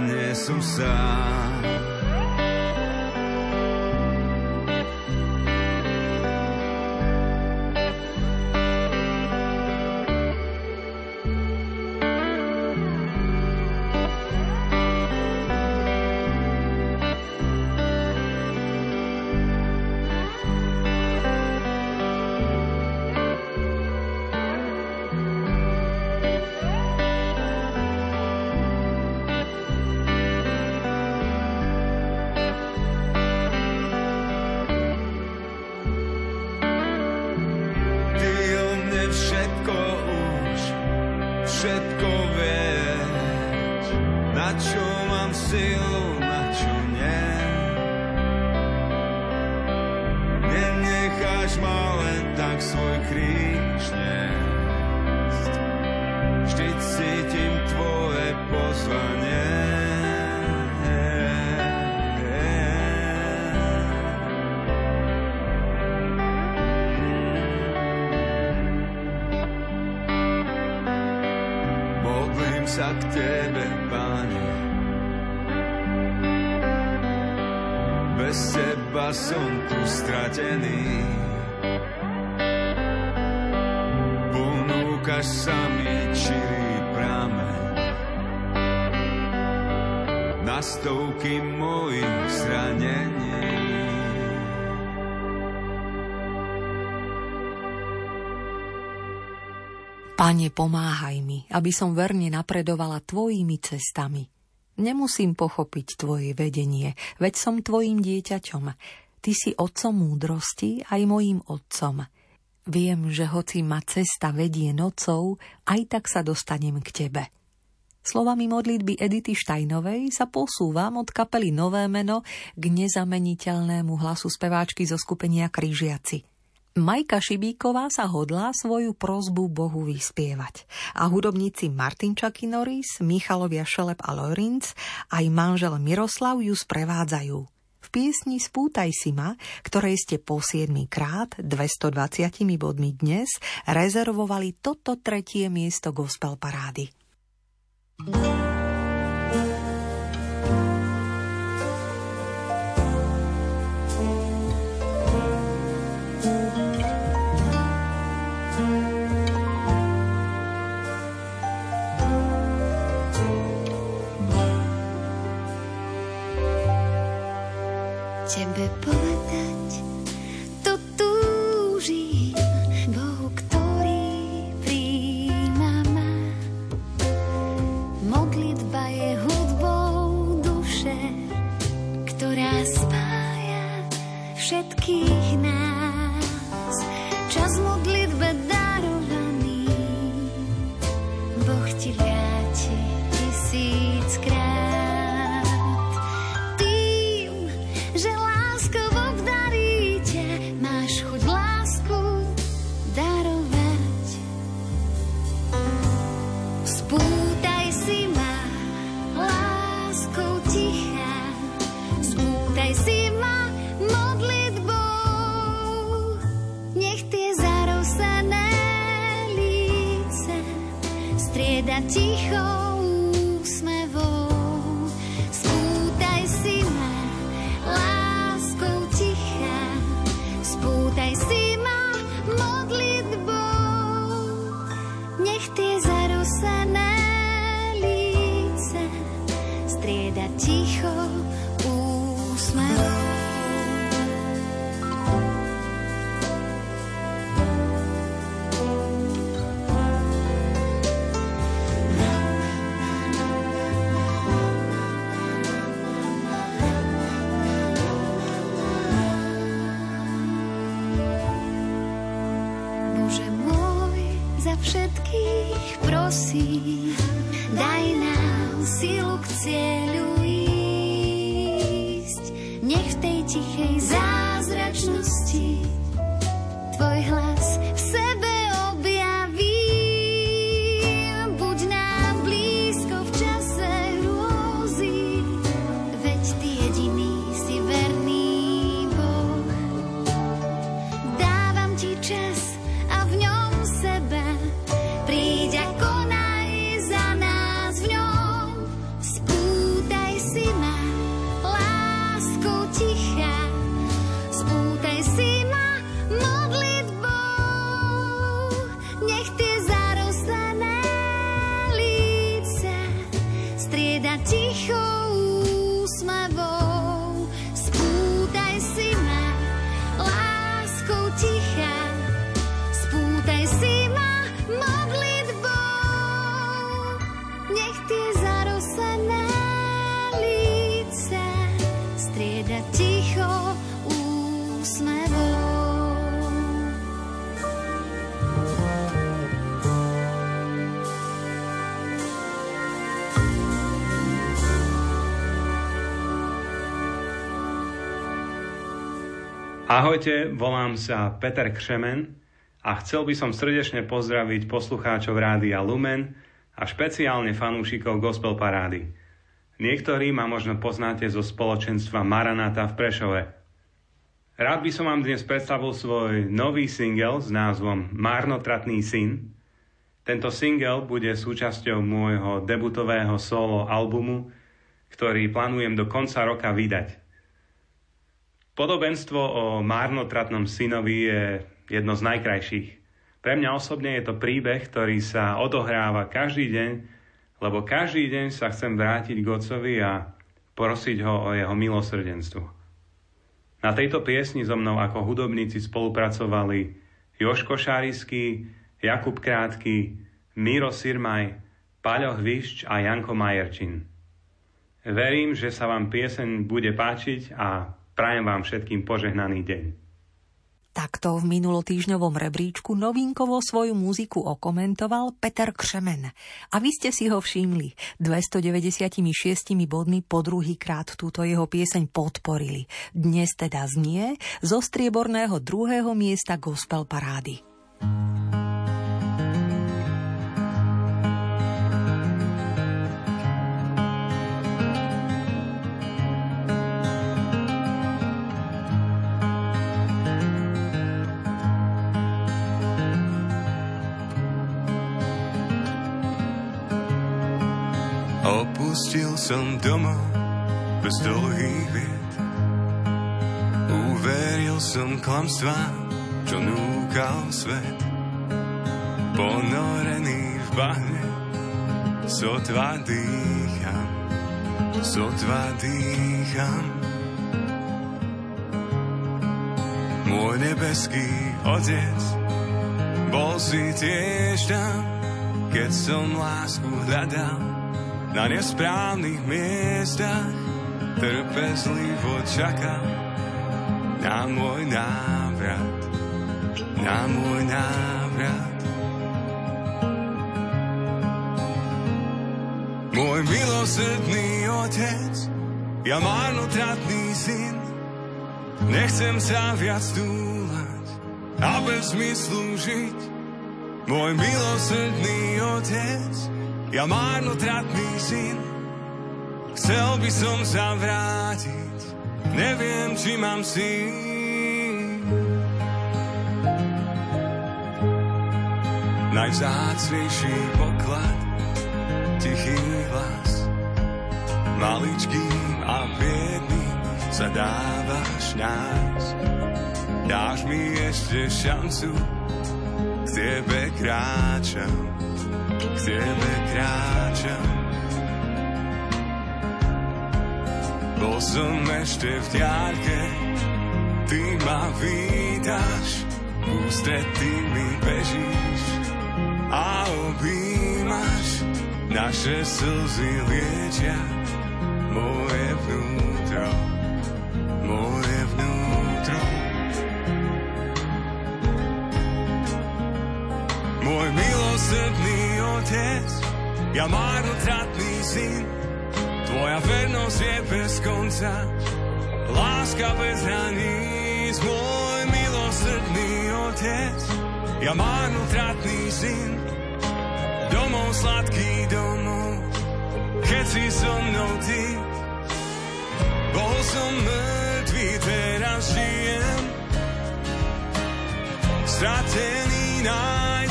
nie som sám. Aby som verne napredovala tvojimi cestami. Nemusím pochopiť tvoje vedenie, veď som tvojim dieťaťom. Ty si otcom múdrosti aj mojím otcom. Viem, že hoci ma cesta vedie nocou, aj tak sa dostanem k tebe. Slovami modlitby Edity Štajnovej sa posúvam od kapely Nové meno k nezameniteľnému hlasu speváčky zo skupenia Kryžiaci – Majka Šibíková sa hodlá svoju prozbu Bohu vyspievať. A hudobníci Martin Čakinoris, Michalovia Šelep a Lorinc aj manžel Miroslav ju sprevádzajú. V piesni Spútaj si ma, ktorej ste po 7 krát 220 bodmi dnes rezervovali toto tretie miesto gospel parády. Tebe povedať, to túžim, Ahojte, volám sa Peter Křemen a chcel by som srdečne pozdraviť poslucháčov Rádia Lumen a špeciálne fanúšikov Gospel Parády. Niektorí ma možno poznáte zo spoločenstva Maranata v Prešove. Rád by som vám dnes predstavil svoj nový single s názvom Márnotratný syn. Tento single bude súčasťou môjho debutového solo albumu, ktorý plánujem do konca roka vydať. Podobenstvo o márnotratnom synovi je jedno z najkrajších. Pre mňa osobne je to príbeh, ktorý sa odohráva každý deň, lebo každý deň sa chcem vrátiť k Otcovi a prosiť ho o jeho milosrdenstvo. Na tejto piesni so mnou ako hudobníci spolupracovali Joško Šárisky, Jakub Krátky, Miro Sirmaj, Paľo Hvišč a Janko Majerčin. Verím, že sa vám pieseň bude páčiť a prajem vám všetkým požehnaný deň. Takto v minulotýžňovom rebríčku novinkovo svoju muziku okomentoval Peter Křemen. A vy ste si ho všimli. 296 bodmi po druhý krát túto jeho pieseň podporili. Dnes teda znie zo strieborného druhého miesta gospel parády. Opustil som domov bez dlhých vied. Uveril som klamstvá, čo núkal svet. Ponorený v bahne, sotva dýcham, sotva dýcham. Môj nebeský otec, bol si tiež tam, keď som lásku hľadal na nesprávnych miestach trpezlivo čakám na môj návrat, na môj návrat. Môj milosrdný otec, ja marnotratný syn, nechcem sa viac túlať a bez zmyslu žiť. Môj milosrdný otec, ja marnotratný syn, chcel by som sa vrátiť, neviem, či mám síl. Najvzácnejší poklad, tichý hlas, maličkým a biedným sa dávaš nás. Dáš mi ešte šancu, k tebe kráčam k tebe kráčam. Bol som ešte v diálke, ty ma vítaš, ústretý mi bežíš a objímaš, naše slzy liečia moje vnútro, ja marnotratný syn. Tvoja vernosť je bez konca, láska bez hraníc, môj milosrdný otec, ja marnotratný syn. Domov sladký domov, keď si so mnou ty, bol som mŕtvý, teraz žijem, stratený, nájdený,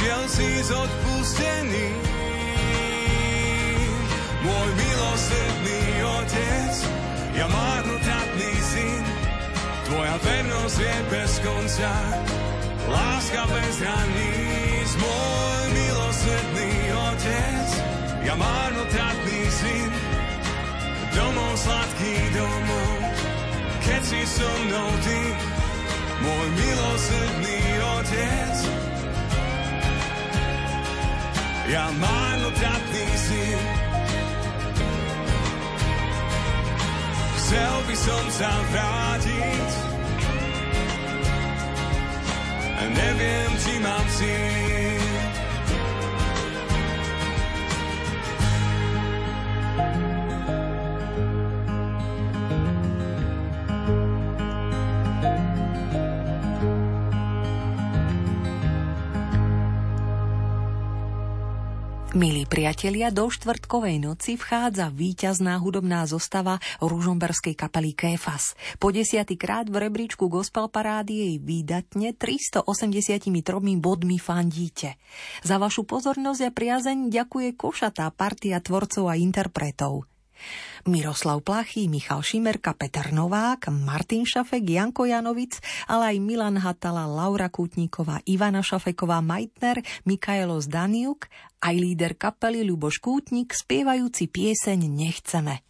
Prišiel si z odpustený, môj milosrdný otec, ja marnotratný syn, tvoja vernosť je bez konca, láska bez hraníc, môj milosrdný otec, ja marnotratný syn, domov sladký domov, keď si so mnou ty, môj milosrdný otec. Ja marnotratný syn, chcel by som sa vrátiť, neviem, či mám síl. Milí priatelia, do štvrtkovej noci vchádza víťazná hudobná zostava ružomberskej kapely Kéfas. Po desiatýkrát v rebríčku gospel parády jej výdatne 383 bodmi fandíte. Za vašu pozornosť a priazeň ďakuje košatá partia tvorcov a interpretov. Miroslav Plachý, Michal Šimerka, Peter Novák, Martin Šafek, Janko Janovic, ale aj Milan Hatala, Laura Kútníková, Ivana Šafeková, Majtner, Mikaelo Zdaniuk, aj líder kapely Ľuboš Kútnik, spievajúci pieseň Nechceme.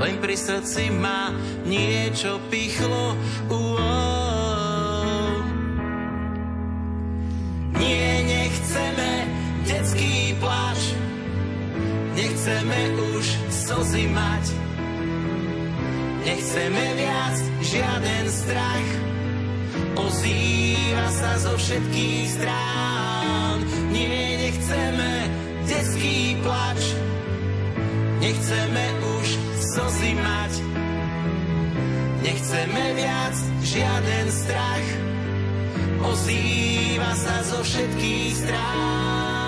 len pri srdci ma niečo pichlo. Uó. Nie, nechceme detský pláč, nechceme už slzy mať. Nechceme viac žiaden strach, ozýva sa zo všetkých strán. Nie, nechceme detský plač, nechceme už slzy mať. Nechceme viac žiaden strach, ozýva sa zo všetkých strán.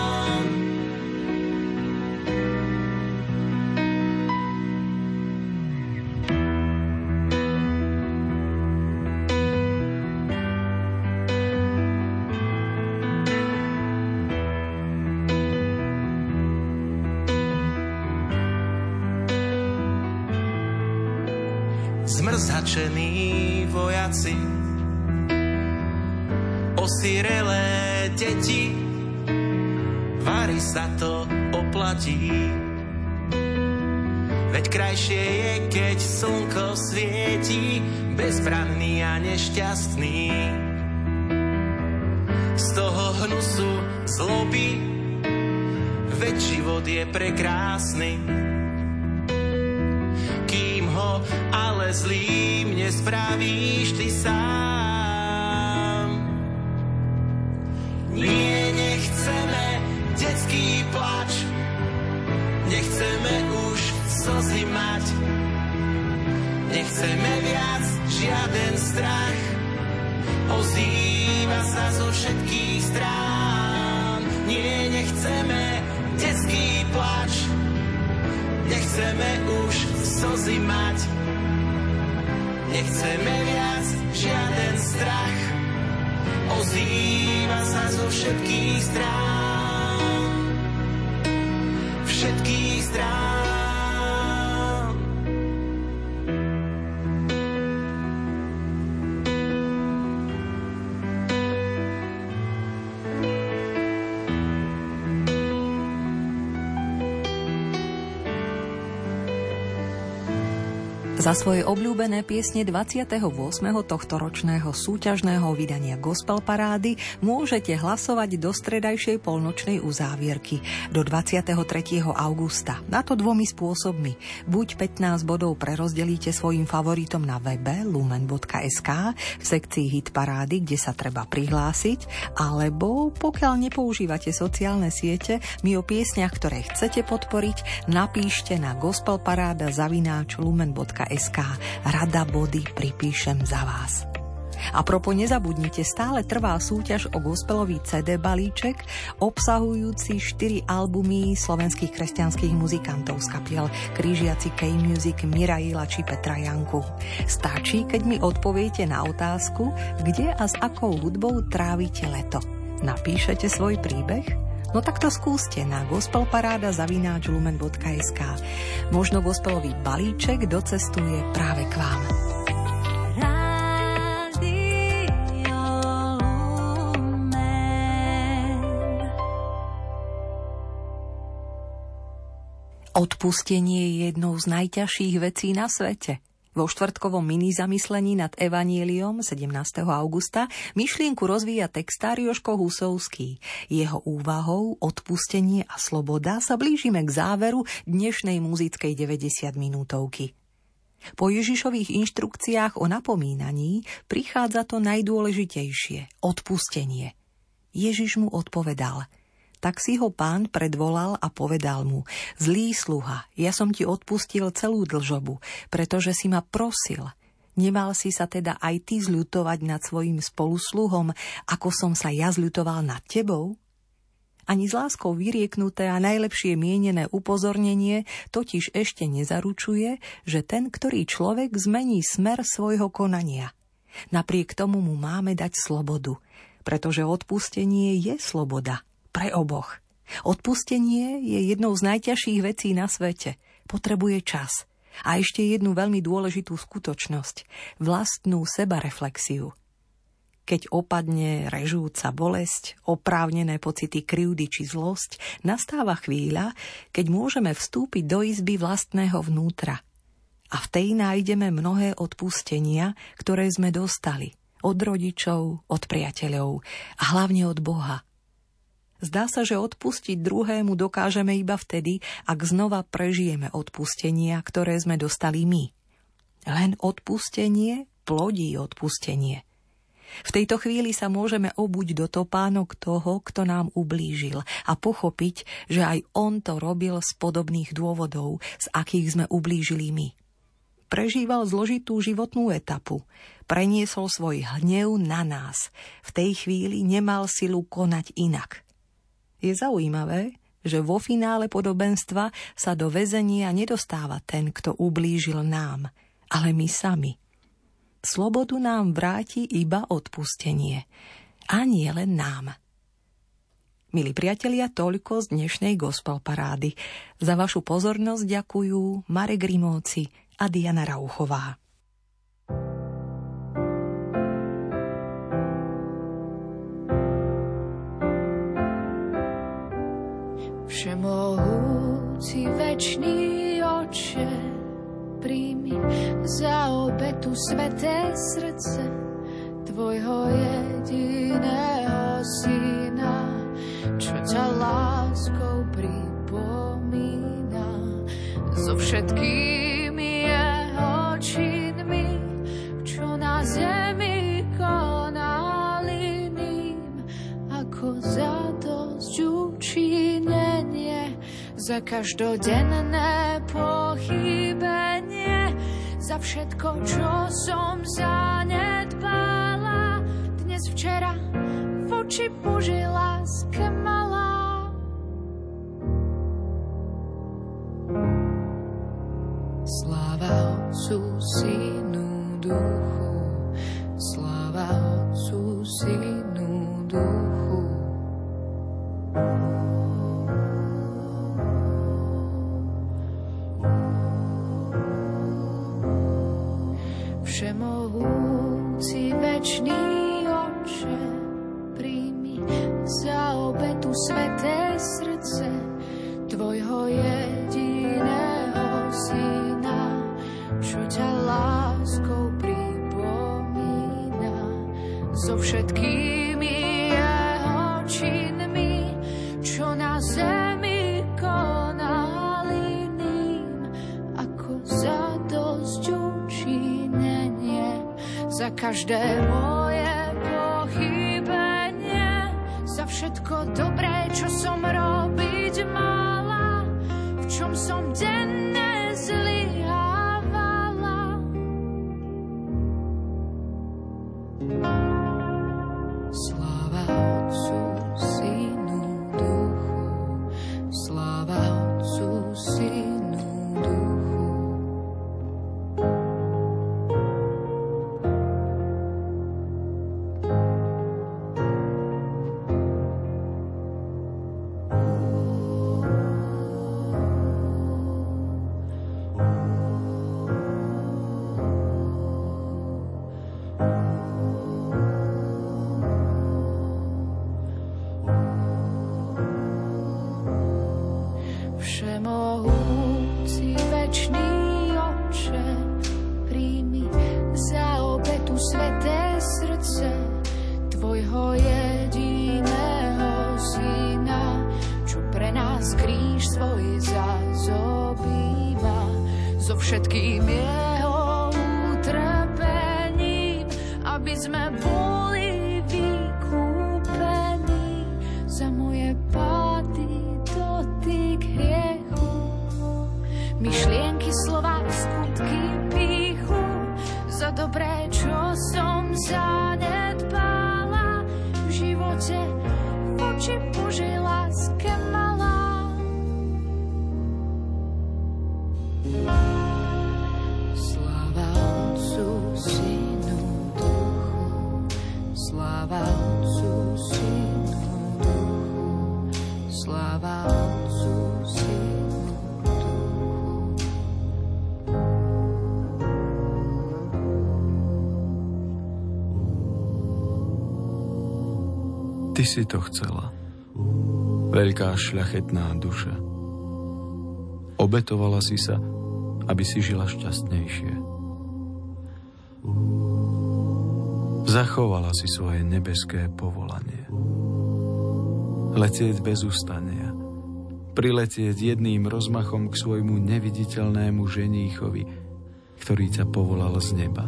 Zmrzačení vojaci, osirelé deti, vary sa to oplatí. Veď krajšie je, keď slnko svieti, bezbranný a nešťastný. Z toho hnusu zloby, veď život je prekrásny ale zlým nespravíš ty sám. Nie, nechceme detský plač, nechceme už slzy mať, nechceme viac žiaden strach, ozýva sa zo všetkých strán. Nie, nechceme detský plač, nechceme už slzy mať, Nechceme viac žiaden strach, ozýva sa zo všetkých strán. Všetkých strán. Za svoje obľúbené piesne 28. tohto ročného súťažného vydania Gospel Parády môžete hlasovať do stredajšej polnočnej uzávierky do 23. augusta. Na to dvomi spôsobmi. Buď 15 bodov prerozdelíte svojim favoritom na webe lumen.sk v sekcii Hit Parády, kde sa treba prihlásiť, alebo pokiaľ nepoužívate sociálne siete, mi o piesniach, ktoré chcete podporiť, napíšte na gospelparáda zavináč lumen.sk SK. Rada body pripíšem za vás. A propo nezabudnite, stále trvá súťaž o gospelový CD balíček, obsahujúci 4 albumy slovenských kresťanských muzikantov z kapiel Krížiaci K-Music, Miraila či Petra Janku. Stačí, keď mi odpoviete na otázku, kde a s akou hudbou trávite leto. Napíšete svoj príbeh? No tak to skúste na gospelparáda zavináč lumen.sk. Možno gospelový balíček docestuje práve k vám. Odpustenie je jednou z najťažších vecí na svete – vo štvrtkovom mini zamyslení nad Evanieliom 17. augusta myšlienku rozvíja textár Joško Husovský. Jeho úvahou Odpustenie a sloboda sa blížime k záveru dnešnej muzickej 90 minútovky. Po Ježišových inštrukciách o napomínaní prichádza to najdôležitejšie – odpustenie. Ježiš mu odpovedal – tak si ho pán predvolal a povedal mu, zlý sluha, ja som ti odpustil celú dlžobu, pretože si ma prosil. Nemal si sa teda aj ty zľutovať nad svojim spolusluhom, ako som sa ja zľutoval nad tebou? Ani s láskou vyrieknuté a najlepšie mienené upozornenie totiž ešte nezaručuje, že ten, ktorý človek zmení smer svojho konania. Napriek tomu mu máme dať slobodu, pretože odpustenie je sloboda – pre oboch. Odpustenie je jednou z najťažších vecí na svete. Potrebuje čas. A ešte jednu veľmi dôležitú skutočnosť. Vlastnú sebareflexiu. Keď opadne režúca bolesť, oprávnené pocity krivdy či zlosť, nastáva chvíľa, keď môžeme vstúpiť do izby vlastného vnútra. A v tej nájdeme mnohé odpustenia, ktoré sme dostali. Od rodičov, od priateľov a hlavne od Boha – Zdá sa, že odpustiť druhému dokážeme iba vtedy, ak znova prežijeme odpustenia, ktoré sme dostali my. Len odpustenie plodí odpustenie. V tejto chvíli sa môžeme obuť do topánok toho, kto nám ublížil a pochopiť, že aj on to robil z podobných dôvodov, z akých sme ublížili my. Prežíval zložitú životnú etapu. Preniesol svoj hnev na nás. V tej chvíli nemal silu konať inak. Je zaujímavé, že vo finále podobenstva sa do väzenia nedostáva ten, kto ublížil nám, ale my sami. Slobodu nám vráti iba odpustenie. A nie len nám. Milí priatelia, toľko z dnešnej gospel parády. Za vašu pozornosť ďakujú Marek Rimóci a Diana Rauchová. Všemohúci večný oče, príjmi za obetu sveté srdce Tvojho jediného syna, čo ťa láskou pripomína. So všetkými jeho činmi, za každodenné pochybenie, za všetko, čo som zanedbala. Dnes, včera, v oči Božej láske malá. Sláva Otcu, Synu, Duchu, Sláva Otcu, Synu, Duchu, za si to chcela. Veľká šľachetná duša. Obetovala si sa, aby si žila šťastnejšie. Zachovala si svoje nebeské povolanie. Letieť bez ustania. Priletieť jedným rozmachom k svojmu neviditeľnému ženíchovi, ktorý ťa povolal z neba.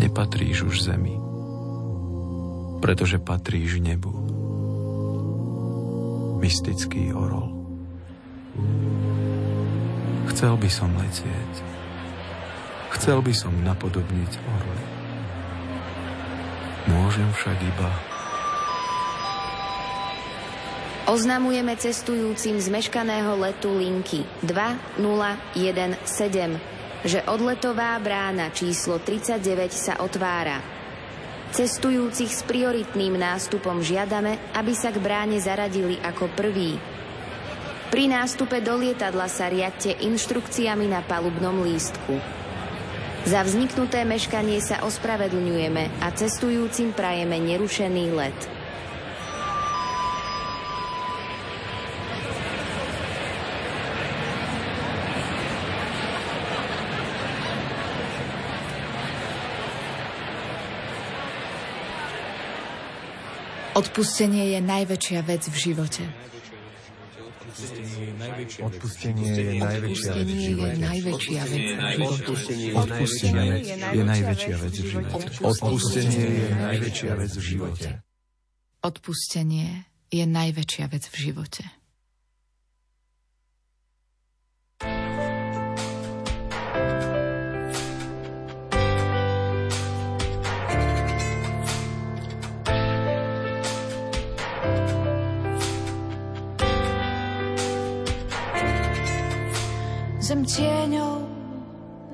Nepatríš už zemi, pretože patríš nebu. Mystický orol. Chcel by som letieť. Chcel by som napodobniť orly. Môžem však iba Oznamujeme cestujúcim z meškaného letu linky 2017, že odletová brána číslo 39 sa otvára. Cestujúcich s prioritným nástupom žiadame, aby sa k bráne zaradili ako prví. Pri nástupe do lietadla sa riadte inštrukciami na palubnom lístku. Za vzniknuté meškanie sa ospravedlňujeme a cestujúcim prajeme nerušený let. Odpustenie je najväčšia vec v živote. Odpustenie je najväčšia vec v živote. Odpustenie je najväčšia vec v živote. Odpustenie je najväčšia vec v živote. Odpustenie je najväčšia vec v živote. Zem tieňou,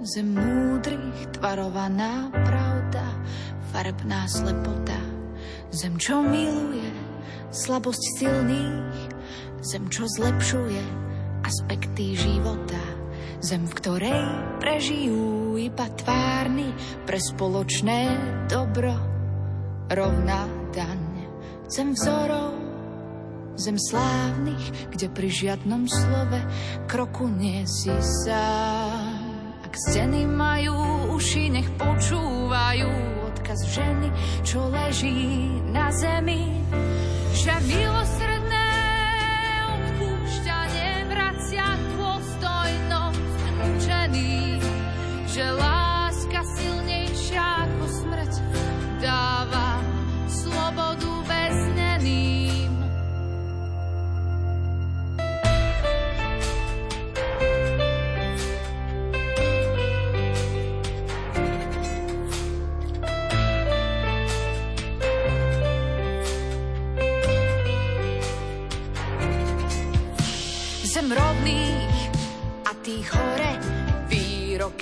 zem múdrych, tvarovaná pravda, farebná slepota. Zem, čo miluje, slabosť silných, zem, čo zlepšuje aspekty života. Zem, v ktorej prežijú iba tvárny pre spoločné dobro. Rovná daň, zem vzorov, zem slávnych, kde pri žiadnom slove kroku nie si sám. Ak steny majú uši, nech počúvajú odkaz ženy, čo leží na zemi. Že milosredné odpúšťanie vracia dôstojnosť mučený, že láska silnejšia ako smrť dáva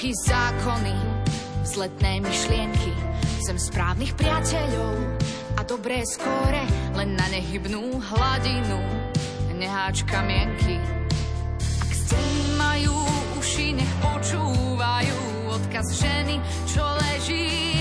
výroky, zákony, vzletné myšlienky. Zem správnych priateľov a dobré skóre len na nehybnú hladinu neháčka mienky. Ak steny majú uši, nech počúvajú odkaz ženy, čo leží